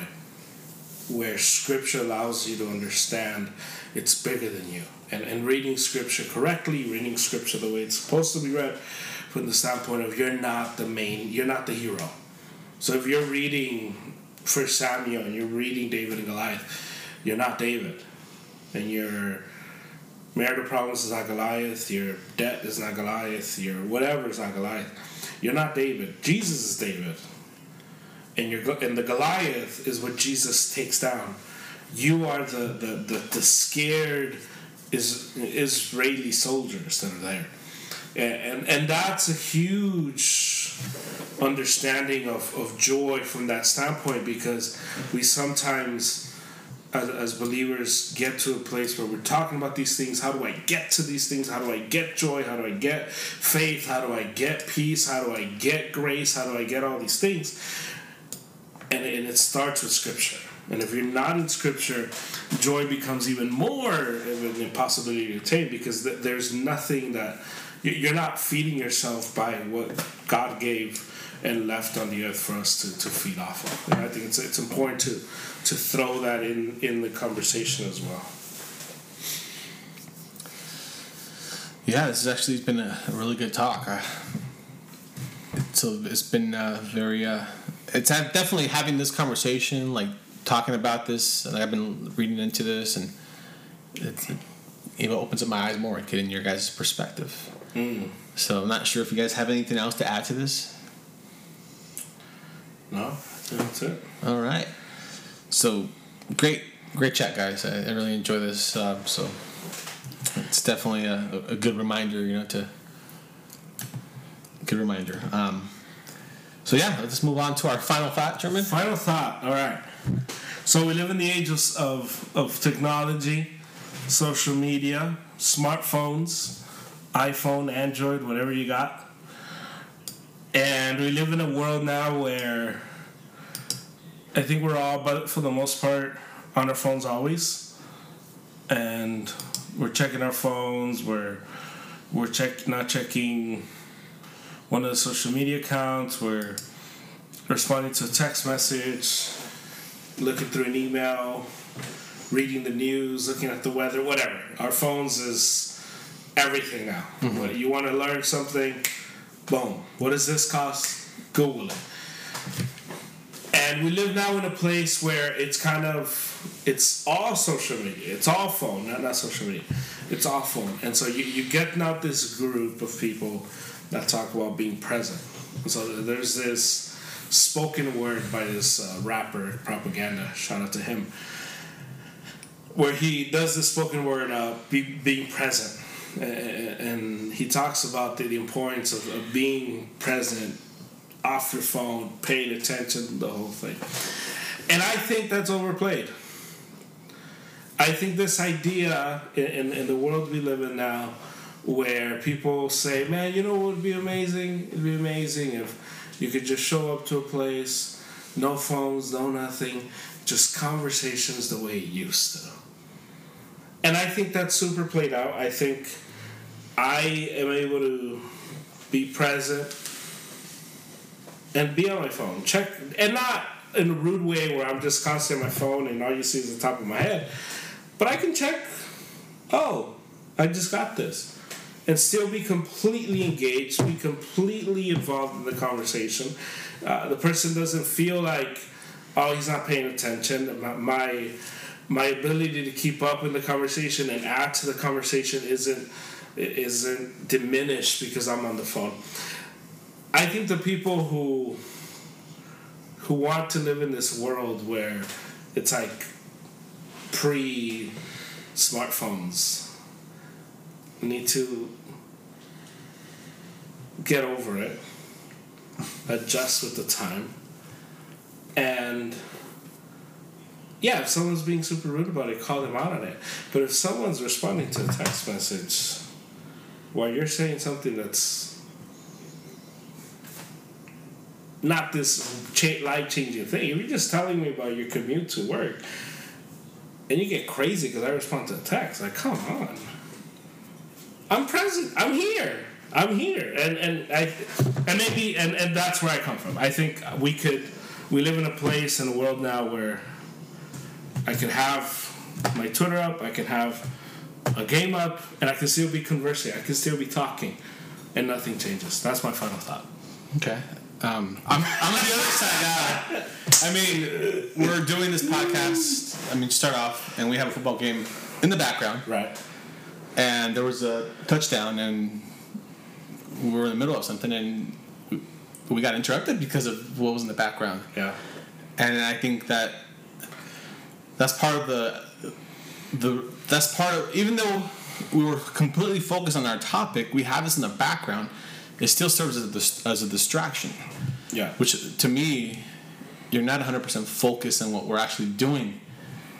Where Scripture allows you to understand it's bigger than you. And, and reading Scripture correctly, reading Scripture the way it's supposed to be read, from the standpoint of you're not the main, you're not the hero. So if you're reading First Samuel and you're reading David and Goliath, you're not David. And your marital problems is not Goliath, your debt is not Goliath, your whatever is not Goliath. You're not David. Jesus is David. And your and the Goliath is what Jesus takes down. You are the the, the, the scared is Israeli soldiers that are there. And, and and that's a huge understanding of, of joy from that standpoint because we sometimes as, as believers get to a place where we're talking about these things how do i get to these things? How do i get joy? How do i get faith? How do i get peace? How do i get grace? How do i get all these things? And, and it starts with scripture. And if you're not in scripture joy becomes even more of an impossibility to attain because th- there's nothing that you- you're not feeding yourself by what god gave and left on the earth for us to, to feed off of and i think it's, it's important to to throw that in in the conversation as well Yeah, this has actually been a, really good talk. I, so it's been uh, very uh, it's definitely having this conversation, like talking about this, and I've been reading into this, and it you opens up my eyes more, getting your guys' perspective. So I'm not sure if you guys have anything else to add to this. No, that's it. All right. So great, great chat, guys. I, I really enjoy this. Um, so it's definitely a, a good reminder, you know, to good reminder. Um, so yeah, let's just move on to our final thought, German. Final thought. All right. So we live in the age of, of, of technology, social media, smartphones, iPhone, Android, whatever you got. And we live in a world now where I think we're all, but for the most part, on our phones always. And we're checking our phones. We're we're check not checking one of the social media accounts. We're responding to a text message, looking through an email, reading the news, looking at the weather, whatever. Our phones is everything now. Mm-hmm. What- You want to learn something, boom. What does this cost? Google it. And we live now in a place where it's kind of it's all social media. It's all phone, not not social media. It's all phone. And so you, you get now this group of people that talk about being present. And so there's this spoken word by this uh, rapper propaganda. Shout out to him. Where he does the spoken word uh, be, being present. And he talks about the, the importance of, of being present off your phone, paying attention, the whole thing. And I think that's overplayed. I think this idea in, in, in the world we live in now, where people say, man, you know what would be amazing? It'd be amazing if you could just show up to a place, no phones, no nothing, just conversations the way it used to. And I think that's super played out. I think I am able to be present and be on my phone. Check and not in a rude way where I'm just constantly on my phone and all you see is the top of my head. But I can check, oh, I just got this. And still be completely engaged, be completely involved in the conversation. Uh, the person doesn't feel like, oh, he's not paying attention. My, my my ability to keep up in the conversation and add to the conversation isn't isn't diminished because I'm on the phone. I think the people who who want to live in this world where it's like pre smartphones need to get over it, adjust with the time, and yeah, if someone's being super rude about it, call them out on it. But if someone's responding to a text message while you're saying something that's not this cha- life changing thing, you're just telling me about your commute to work, and you get crazy because I respond to a text, like, come on. I'm present. I'm here. I'm here, and and I, and maybe and and that's where I come from. I think we could, we live in a place in a world now where I can have my Twitter up, I can have a game up, and I can still be conversing. I can still be talking, and nothing changes. That's my final thought. Okay. Um, I'm, I'm on the other side now. I mean, we're doing this podcast. I mean, start off, and we have a football game in the background, Right. and there was a touchdown, and we were in the middle of something, and we got interrupted because of what was in the background. Yeah. and I think that that's part of the the that's part of even though we were completely focused on our topic, we have this in the background. It still serves as a, dis- as a distraction, Yeah. which to me, you're not 100% focused on what we're actually doing,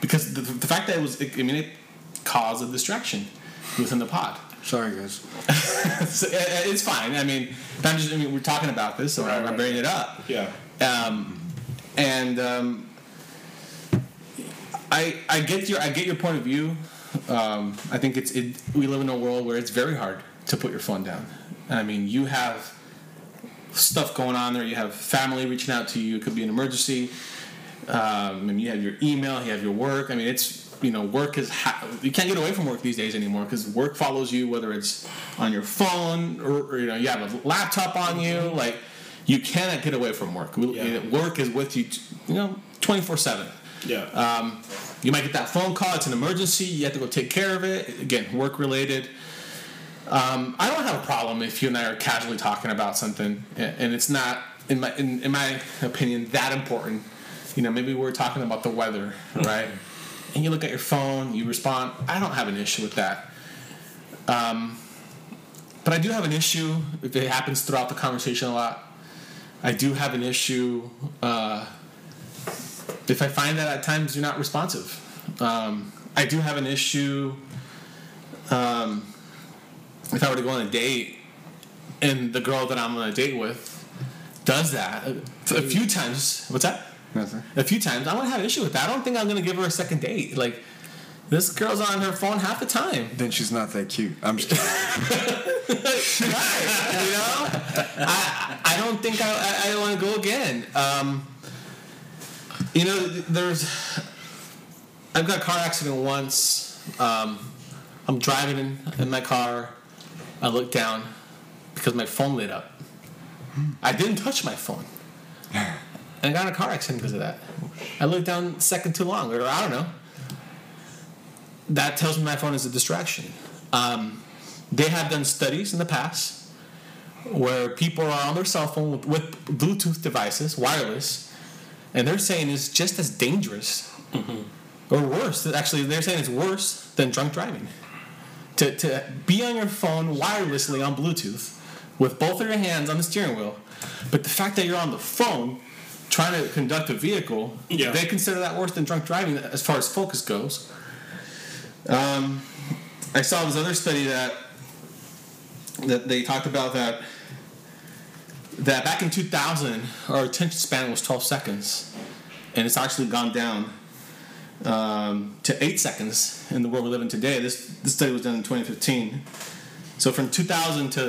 because the, the fact that it was, I mean, it caused a distraction within the pod. Sorry, guys. So, it- it's fine. I mean, I'm just, I mean, we're talking about this, so Right, I'm right. bringing it up. Yeah. Um, and um, I I get your I get your point of view. Um, I think it's it, we live in a world where it's very hard to put your phone down. I mean, you have stuff going on there. You have family reaching out to you. It could be an emergency. Um, and you have your email. You have your work. I mean, it's you know, work is ha- you can't get away from work these days anymore because work follows you whether it's on your phone or, or you know you have a laptop on you. Like you cannot get away from work. Yeah. Work is with you, you know, twenty four seven. Yeah. Um, you might get that phone call. It's an emergency. You have to go take care of it. Again, work related. Um, I don't have a problem if you and I are casually talking about something, and it's not, in my in, in my opinion, that important. You know, maybe we're talking about the weather, right? and you look at your phone, you respond. I don't have an issue with that. Um, but I do have an issue if it happens throughout the conversation a lot. I do have an issue. Uh, if I find that at times you're not responsive. Um, I do have an issue um, if I were to go on a date and the girl that I'm on a date with does that a, few times. What's that? Nothing. A few times. I'm gonna have an issue with that. I don't think I'm gonna give her a second date. Like this girl's on her phone half the time. Then she's not that cute. I'm just kidding. right, you know, I, I don't think I, I, I want to go again. Um, you know, there's, I've got a car accident once. Um, I'm driving in, in my car. I look down because my phone lit up. I didn't touch my phone. And I got in a car accident because of that. I looked down a second too long, or I don't know. That tells me my phone is a distraction. Um, they have done studies in the past where people are on their cell phone with, with Bluetooth devices, wireless, and they're saying it's just as dangerous or worse. Actually, they're saying it's worse than drunk driving. To, to be on your phone wirelessly on Bluetooth with both of your hands on the steering wheel, but the fact that you're on the phone trying to conduct a vehicle, Yeah. they consider that worse than drunk driving as far as focus goes. Um, I saw this other study that that they talked about that that back in 2000 our attention span was 12 seconds and it's actually gone down um, to 8 seconds in the world we live in today this, this study was done in 2015 so from 2000 to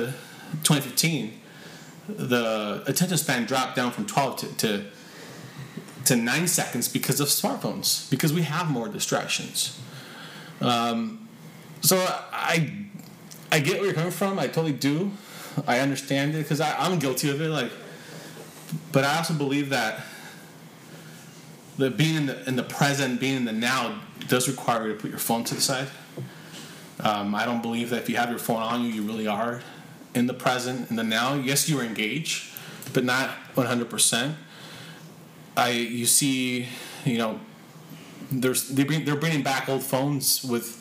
2015 the attention span dropped down from 12 to, to to 9 seconds because of smartphones because we have more distractions um, so I I get where you're coming from. I totally do. I understand it because I'm guilty of it. Like, but I also believe that that being in the in the present, being in the now, does require you to put your phone to the side. Um, I don't believe that if you have your phone on you, you really are in the present, in the now. Yes, you are engaged, but not 100 percent. I you see, you know, there's they bring, they're bringing back old phones with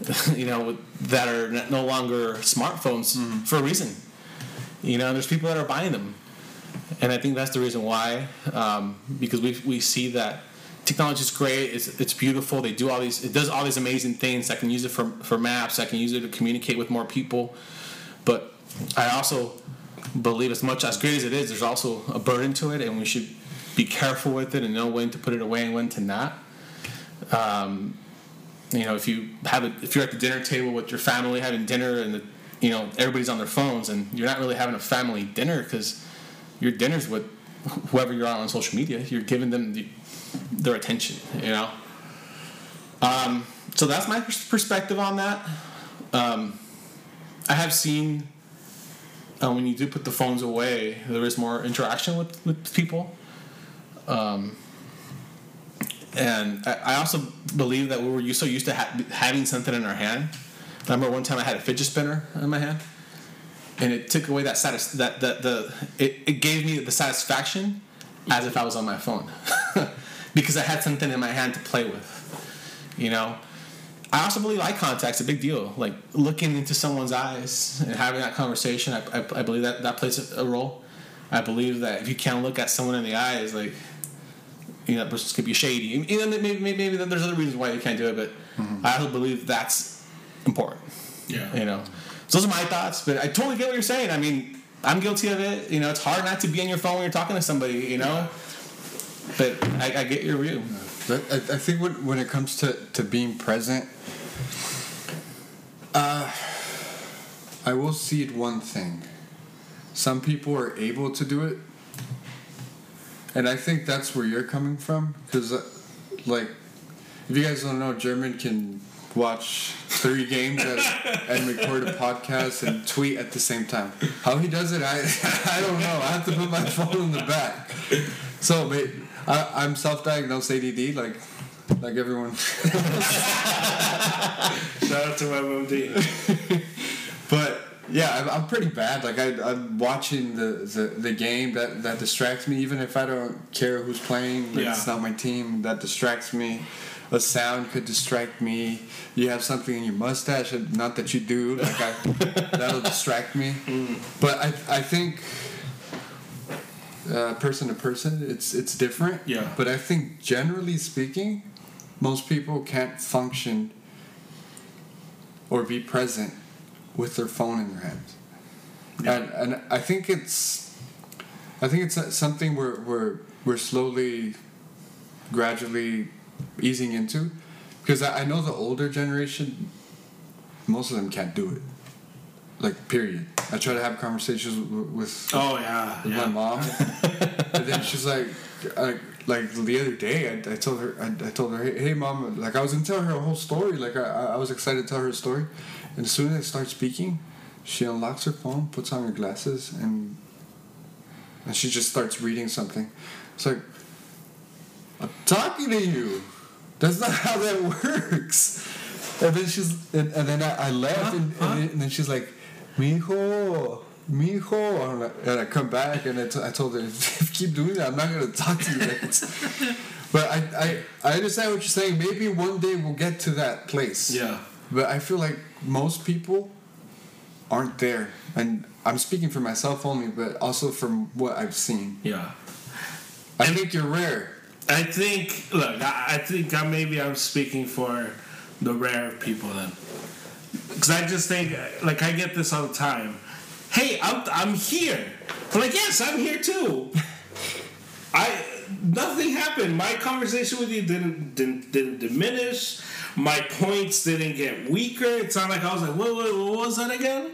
you know that are no longer smartphones for a reason you know there's people that are buying them. And i think that's the reason why um, because we, we see that technology is great it's, it's beautiful they do all these it does all these amazing things i can use it for, for maps i can use it to communicate with more people. But i also believe as much as great as it is there's also a burden to it and we should be careful with it and know when to put it away and when to not. Um, you know, if you have a, if you're at the dinner table with your family having dinner and the, you know everybody's on their phones and you're not really having a family dinner because your dinner's with whoever you're on on social media. You're giving them the, their attention. You know. Um, so that's my perspective on that. Um, I have seen uh, when you do put the phones away, there is more interaction with, with people. Um, and I, I also believe that we were so used to ha- having something in our hand. I remember one time I had a fidget spinner in my hand, and it took away that satis- that that the it, it gave me the satisfaction as if I was on my phone because I had something in my hand to play with. You know, I also believe eye contact's a big deal. Like looking into someone's eyes and having that conversation, I, I, I believe that that plays a role. I believe that if you can't look at someone in the eyes, like you know, that person could be shady. You know, maybe, maybe, maybe there's other reasons why you can't do it, but mm-hmm. I also believe that's important. Yeah. You know, so those are my thoughts. But I totally get what you're saying. I mean, I'm guilty of it. You know, it's hard not to be on your phone when you're talking to somebody. You know, but I, I get your view. But I, I think when, when it comes to, to being present, uh, I will cede one thing. Some people are able to do it, and I think that's where you're coming from. Because, uh, like, if you guys don't know, German can watch three games at, and record a podcast and tweet at the same time. How he does it, I I don't know. I have to put my phone in the back. So, but I, I'm self-diagnosed ADD, like like everyone. Shout out to my MMD. But yeah, I'm, I'm pretty bad. Like I, I'm watching the, the, the game that, that distracts me, even if I don't care who's playing. Like Yeah. It's not my team. That distracts me. A sound could distract me. You have something in your mustache. and Not that you do. Like I, that'll distract me. But I I think. Uh, person to person, it's it's different. Yeah. But I think generally speaking, most people can't function or be present with their phone in their hands. Yeah. And and I think it's I think it's something we're we're we're slowly gradually easing into because I, I know the older generation most of them can't do it. Like period. I try to have conversations with, with Oh yeah, with yeah. my mom, and then she's like, uh, like the other day, I, I told her, I, I told her, hey, hey, mom, like I was gonna tell her a whole story, like I, I I was excited to tell her a story, and as soon as I start speaking, she unlocks her phone, puts on her glasses, and and she just starts reading something. It's like, I'm talking to you. That's not how that works. And then she's, and, and then I, I left, and, and, then- and then she's like, mijo, mijo. And I, come back, and I, t- I told her, if you keep doing that, I'm not going to talk to you. Like but I, I, I understand what you're saying. Maybe one day we'll get to that place. Yeah. But I feel like most people aren't there. And I'm speaking for myself only, but also from what I've seen. Yeah. I think you're rare. I think. Look, I, I think I, maybe I'm speaking for the rare people then, because I just think like I get this all the time. Hey, I'm I'm here. I'm like, yes, I'm here too. I nothing happened. My conversation with you didn't didn't, didn't diminish. My points didn't get weaker. It's not like I was like, what, what, what was that again?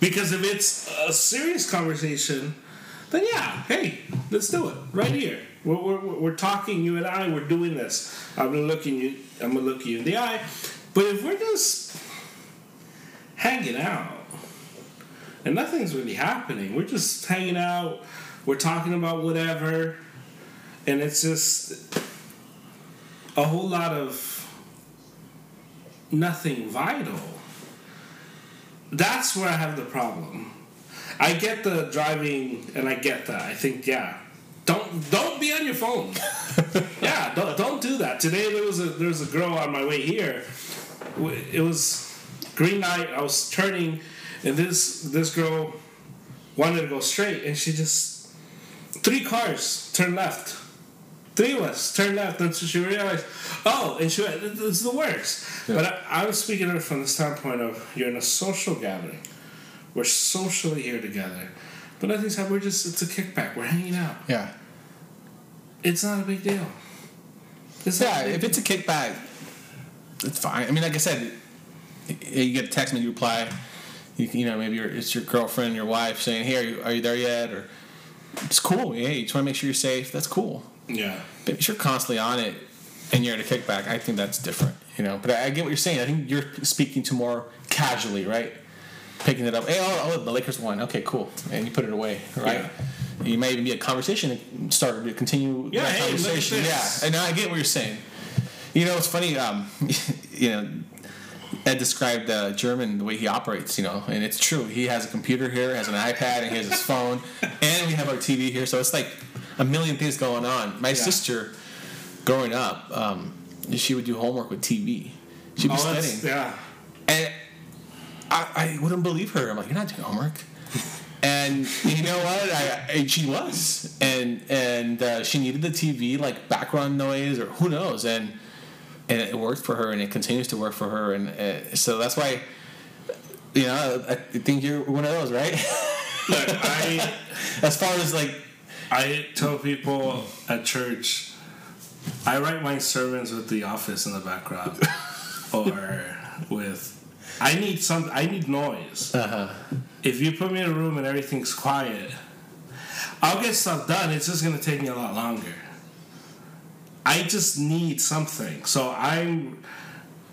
Because if it's a serious conversation, then yeah, hey, let's do it right here. We're, we're, we're talking, you and I, we're doing this. I'm gonna look in you. I'm gonna look you in the eye. But if we're just hanging out and nothing's really happening, we're just hanging out. We're talking about whatever, and it's just a whole lot of nothing vital. That's where I have the problem. I get the driving, and I get that. I think, yeah, don't don't be on your phone. yeah, don't, don't do that. Today there was a there was a girl on my way here. It was green light. I was turning, and this this girl wanted to go straight, and she just three cars turn left. Three of us turn left, and so she realized, oh, and she went, it's the worst. But I, I was speaking to her from the standpoint of you're in a social gathering. We're socially here together. But nothing's happening. We're just, it's a kickback. We're hanging out. Yeah. It's not a big deal. It's Yeah, if it's a kickback, it's fine. I mean, like I said, you get a text and you reply. You, you know, maybe it's your girlfriend, your wife saying, "Hey, are you, are you there yet?" Or it's cool. Yeah, you just want to make sure you're safe. That's cool. Yeah. But if you're constantly on it and you're at a kickback, I think that's different. You know, but I, I get what you're saying. I think you're speaking to more casually, right? Picking it up. Hey, oh, oh the Lakers won. Okay, cool. And you put it away, right? You may even be a conversation and start to continue Yeah, that hey, conversation. Yeah, and I get what you're saying. You know, it's funny. Um, you know, Ed described uh, German the way he operates. You know, and it's true. He has a computer here, has an iPad, and he has his phone, and we have our TV here. So it's like a million things going on. My sister, growing up, um, she would do homework with TV. She'd be Oh, studying, yeah. and I, I wouldn't believe her. I'm like, you're not doing homework. And you know what? I, and she was, and and uh, she needed the TV like background noise or who knows, and and it worked for her, and it continues to work for her, and uh, so that's why, you know, I think you're one of those, right? Look, I as far as like, I tell people at church, I write my sermons with The Office in the background, or with. I need some. I need noise. uh If you put me in a room and everything's quiet, I'll get stuff done. It's just gonna take me a lot longer. I just need something. So I'm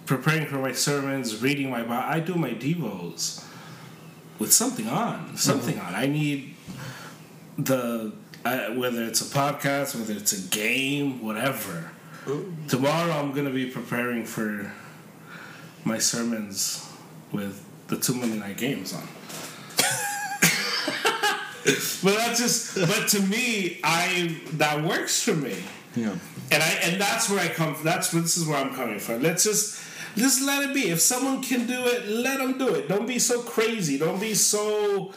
preparing for my sermons, reading my Bible, I do my devos with something on, something on. I need the uh, whether it's a podcast, whether it's a game, whatever. Tomorrow I'm gonna be preparing for my sermons with the two Monday night games on. but that's just but to me I that works for me. Yeah. And I and that's where I come. That's where this is where I'm coming from. Let's just just let it be. If someone can do it, let them do it. Don't be so crazy. Don't be so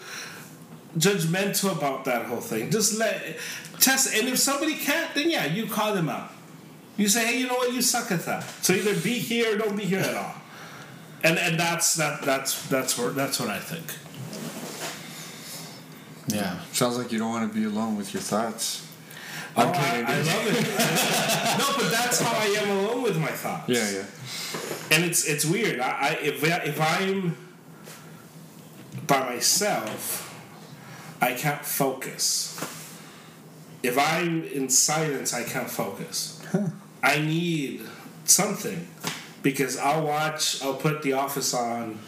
judgmental about that whole thing. Just let test. And if somebody can't, then yeah, you call them out. You say, hey, you know what? You suck at that. So either be here or don't be here at all. And and that's that that's that's where that's what I think. Yeah. Sounds like you don't want to be alone with your thoughts. Oh, I'm I, kidding. I love it. no, but that's how I am alone with my thoughts. Yeah, yeah. and it's it's weird. I, I if if I'm by myself, I can't focus. If I'm in silence, I can't focus. I need something because I'll watch. I'll put The Office on,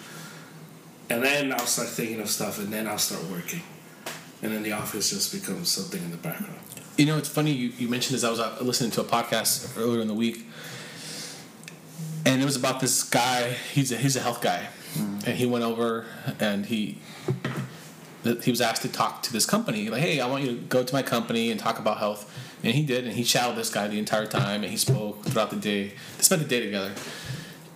and then I'll start thinking of stuff, and then I'll start working, and then The Office just becomes something in the background. You know, it's funny you, you mentioned this. I was uh, listening to a podcast earlier in the week, and it was about this guy. He's a he's a health guy, and he went over and he he was asked to talk to this company. Like, hey, I want you to go to my company and talk about health, and he did. And he shadowed this guy the entire time, and he spoke throughout the day. They spent the day together.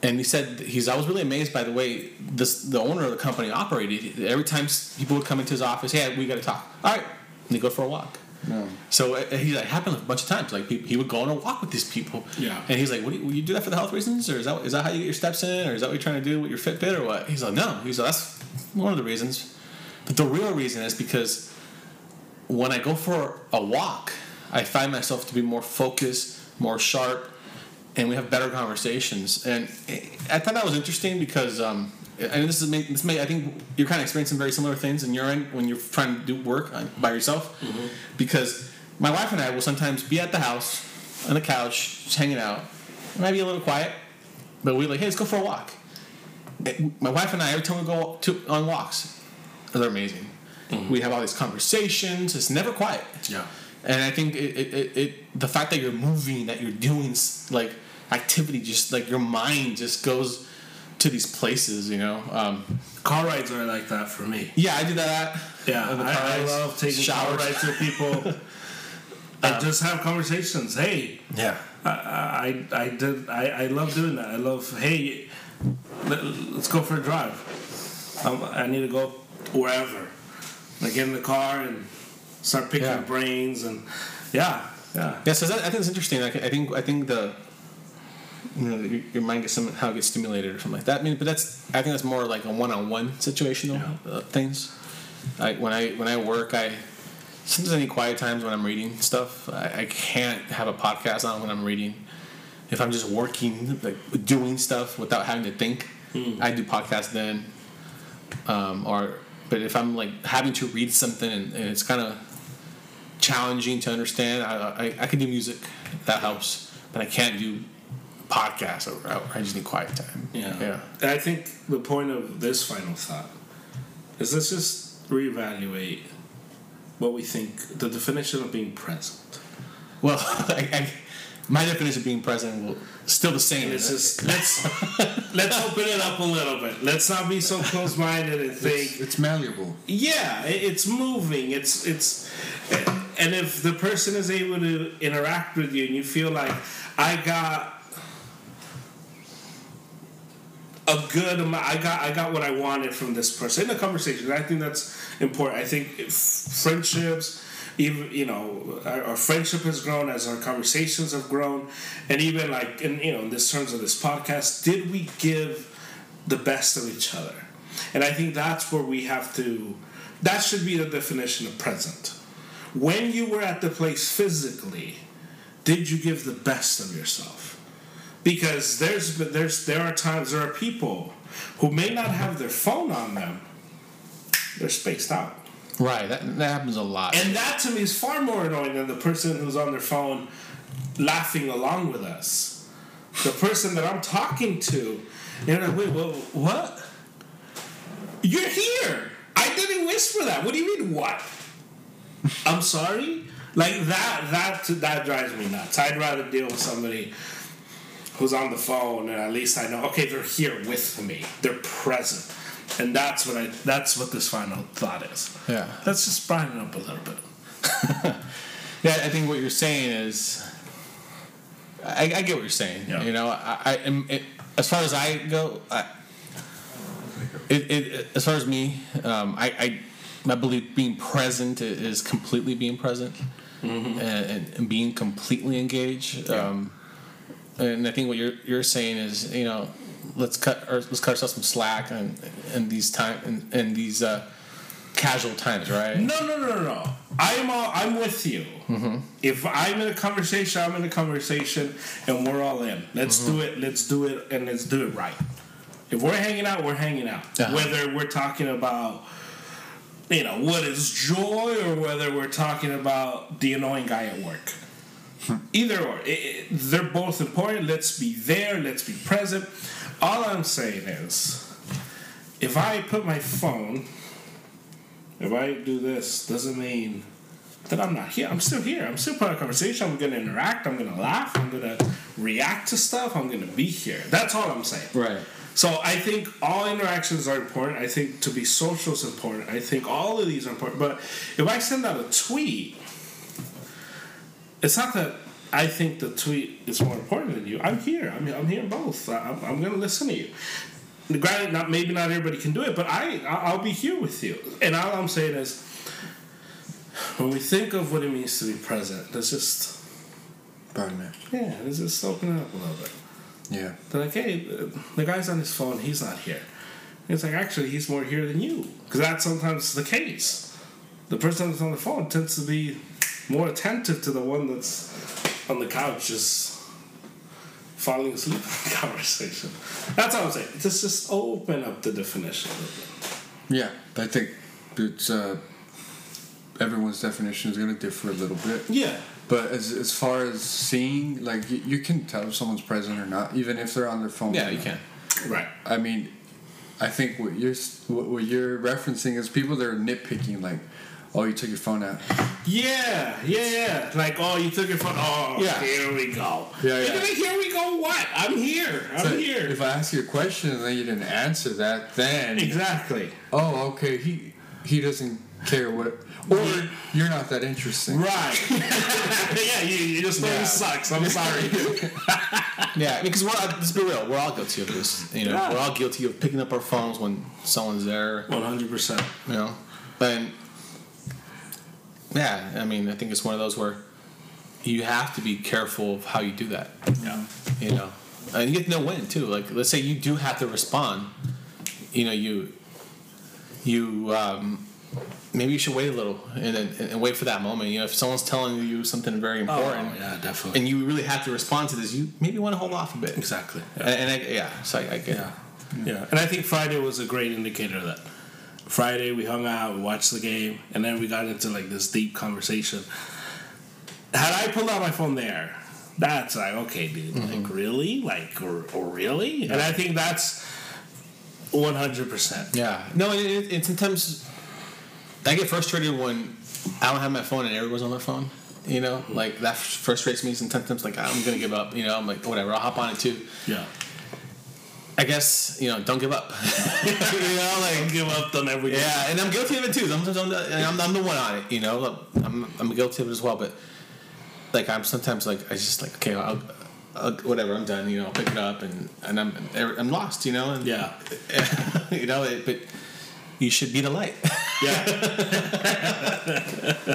And he said he's. I was really amazed by the way this the owner of the company operated. Every time people would come into his office, hey, we got to talk. All right, and they go for a walk. No. So uh, he like happened a bunch of times. Like he, he would go on a walk with these people. Yeah. And he's like, "What do you, will you do that for the health reasons, or is that is that how you get your steps in, or is that what you're trying to do with your Fitbit, or what?" He's like, "No." He's like, "That's one of the reasons, but the real reason is because when I go for a walk, I find myself to be more focused, more sharp, and we have better conversations." And I thought that was interesting because. Um, and this is may- this may I think you're kind of experiencing very similar things in your end when you're trying to do work uh, by yourself, mm-hmm. because my wife and I will sometimes be at the house on the couch just hanging out. It might be a little quiet, but we're like, hey, let's go for a walk. My wife and I, every time we go to, on walks, they're amazing. Mm-hmm. We have all these conversations. It's never quiet. Yeah. And I think it, it, it, it the fact that you're moving, that you're doing like activity, just like your mind just goes to these places, you know. Um, Car rides are like that for me. yeah, I do that. Yeah, I, I love taking showers. car rides with people and just have conversations. Hey, Yeah. I, I, I did. I, I love doing that. I love. Hey, let, us go for a drive. Um, I need to go wherever. Like get in the car and start picking Yeah. brains and yeah, yeah. Yeah, so that, I think it's interesting. I think I think the you know your, your mind gets somehow gets stimulated or something like that. I mean, but that's I think that's more like a one-on-one situational uh, things. Like when I when I work, I sometimes I need quiet times when I'm reading stuff. I, I can't have a podcast on when I'm reading. If I'm just working, like doing stuff without having to think, I do podcast then. Um, or but if I'm like having to read something and, and it's kind of challenging to understand. I, I, I can do music, that helps, but I can't do podcasts. I, I just need quiet time. Yeah. yeah. And I think the point of this final thought is let's just reevaluate what we think the definition of being present. Well, I, I, my definition of being present will still the same. It's just let's let's open it up a little bit. Let's not be so close minded and think It's, it's malleable. yeah, it- it's moving. It's it's, and if the person is able to interact with you and you feel like I got a good amount, I got I got what I wanted from this person in the conversation. I think that's important. I think friendships. Even you know, our, our friendship has grown as our conversations have grown, and even like in you know, in this terms of this podcast, did we give the best of each other? And I think that's where we have to, that should be the definition of present. When you were at the place physically, did you give the best of yourself? Because there's, there's, there are times, there are people who may not have their phone on them, they're spaced out. right. That, that happens a lot. And that to me is far more annoying than the person who's on their phone laughing along with us. the person that I'm talking to. And you're like, wait, well, what? You're here. I didn't whisper that. What do you mean, what? I'm sorry? Like that that that drives me nuts. I'd rather deal with somebody who's on the phone and at least I know okay they're here with me. They're present. And that's what I that's what this final thought is. Yeah. Let's just brighten it up a little bit. Yeah, I think what you're saying is, I, I get what you're saying. Yeah. You know, I, I am it, as far as I go, I, it, it as far as me, um, I, I I believe being present is completely being present and, and, and being completely engaged. Um, and I think what you're you're saying is, you know, let's cut or let's cut ourselves some slack and in these time in, in these uh, casual times, right? No, no, no, no, no. I'm all, I'm with you. If I'm in a conversation, I'm in a conversation, and we're all in. Let's do it. Let's do it, and let's do it right. If we're hanging out, we're hanging out. Uh-huh. Whether we're talking about, you know, what is joy, or whether we're talking about the annoying guy at work. Either or, It- it- they're both important. Let's be there. Let's be present. All I'm saying is, if I put my phone if I do this, doesn't mean that I'm not here. I'm still here. I'm still part of the conversation. I'm going to interact. I'm going to laugh. I'm going to react to stuff. I'm going to be here. That's all I'm saying. Right. So I think all interactions are important. I think to be social is important. I think all of these are important. But if I send out a tweet, it's not that I think the tweet is more important than you. I'm here. I'm, I'm here both. I'm, I'm going to listen to you. Granted, not maybe not everybody can do it, but I I'll be here with you. And all I'm saying is, when we think of what it means to be present, let's just Pardon me. yeah, let's just open it up a little bit. Yeah. They're like, hey, the- the guy's on his phone. He's not here. It's like actually he's more here than you because that's sometimes the case. The person that's on the phone tends to be more attentive to the one that's on the couch just falling asleep in the conversation. That's all I'm saying. Just just open up the definition. a little bit. Yeah. I think it's uh, everyone's definition is going to differ a little bit. Yeah. But as, as far as seeing, like you, you can tell if someone's present or not, even if they're on their phone. Yeah, you not. can. Right. I mean, I think what you're what, what you're referencing is people that are nitpicking, like, oh, you took your phone out. Yeah, yeah, yeah. Like, oh, you took your phone. Oh, Yeah. here we go. Yeah, yeah. like, here we go. What? I'm here. I'm So here. If I ask you a question and then you didn't answer that, then exactly. oh, okay, he he doesn't care what, or you're not that interesting. Right. yeah, you, you just know Yeah. it sucks. I'm sorry. Yeah, because we're all, let's be real, we're all guilty of this. You know, Yeah. we're all guilty of picking up our phones when someone's there. One hundred percent. You know, and yeah, I mean, I think it's one of those where you have to be careful of how you do that. Yeah. You know, and you get to know when too. Like, let's say you do have to respond. You know, you you um, maybe you should wait a little and then and wait for that moment. You know, if someone's telling you something very important. Oh, yeah, definitely. And you really have to respond to this. You maybe want to hold off a bit. exactly. And, and I, yeah, so I, I get Yeah. Yeah. And I think Friday was a great indicator of that. Friday we hung out, we watched the game, and then we got into like this deep conversation. Had I pulled out my phone there, that's like, okay, dude, like mm-hmm. really? Like or, or really? And I think that's one hundred percent. Yeah. No, and, it, and sometimes I get frustrated when I don't have my phone and everyone's on their phone. You know, mm-hmm. like that frustrates me. Sometimes, like I'm gonna give up. You know, I'm like whatever. I'll hop on it too. Yeah. I guess you know, don't give up. you know, like Give up on every yeah, and I'm guilty of it too. Sometimes I'm the, I'm, I'm the one on it. You know, Look, I'm I'm guilty of it as well. But like I'm sometimes like I just like okay, I'll, I'll, whatever. I'm done. You know, I'll pick it up and and I'm I'm lost. You know, and Yeah. you know, it, but you should be the light. Yeah.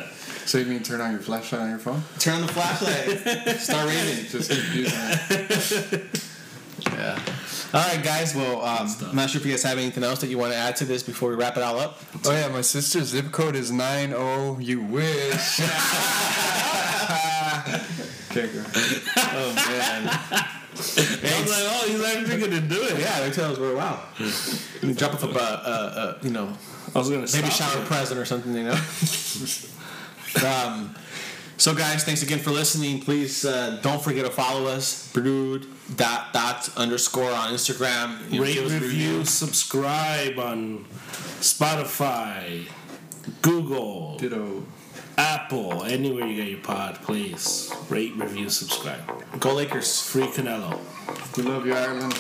So you mean turn on your flashlight on your phone? Turn on the flashlight. Start raving. Just keep using it. Yeah. All right, guys. Well, um, I'm not sure if you guys have anything else that you want to add to this before we wrap it all up. Oh yeah, my sister's zip code is nine oh. You wish. okay. Oh man. I was like, oh, he's actually gonna do it. yeah, they tell us we're wow. You drop off a, uh, uh, uh, you know, I was gonna baby shower it. present or something, you know. um, So, guys, thanks again for listening. Please uh, don't forget to follow us, brood dot dot underscore on Instagram. You know, Rate, give us a review, subscribe on Spotify, Google, Ditto. Apple, anywhere you get your pod, please. Rate, review, subscribe. Go Lakers. Free Canelo. We love you, Ireland.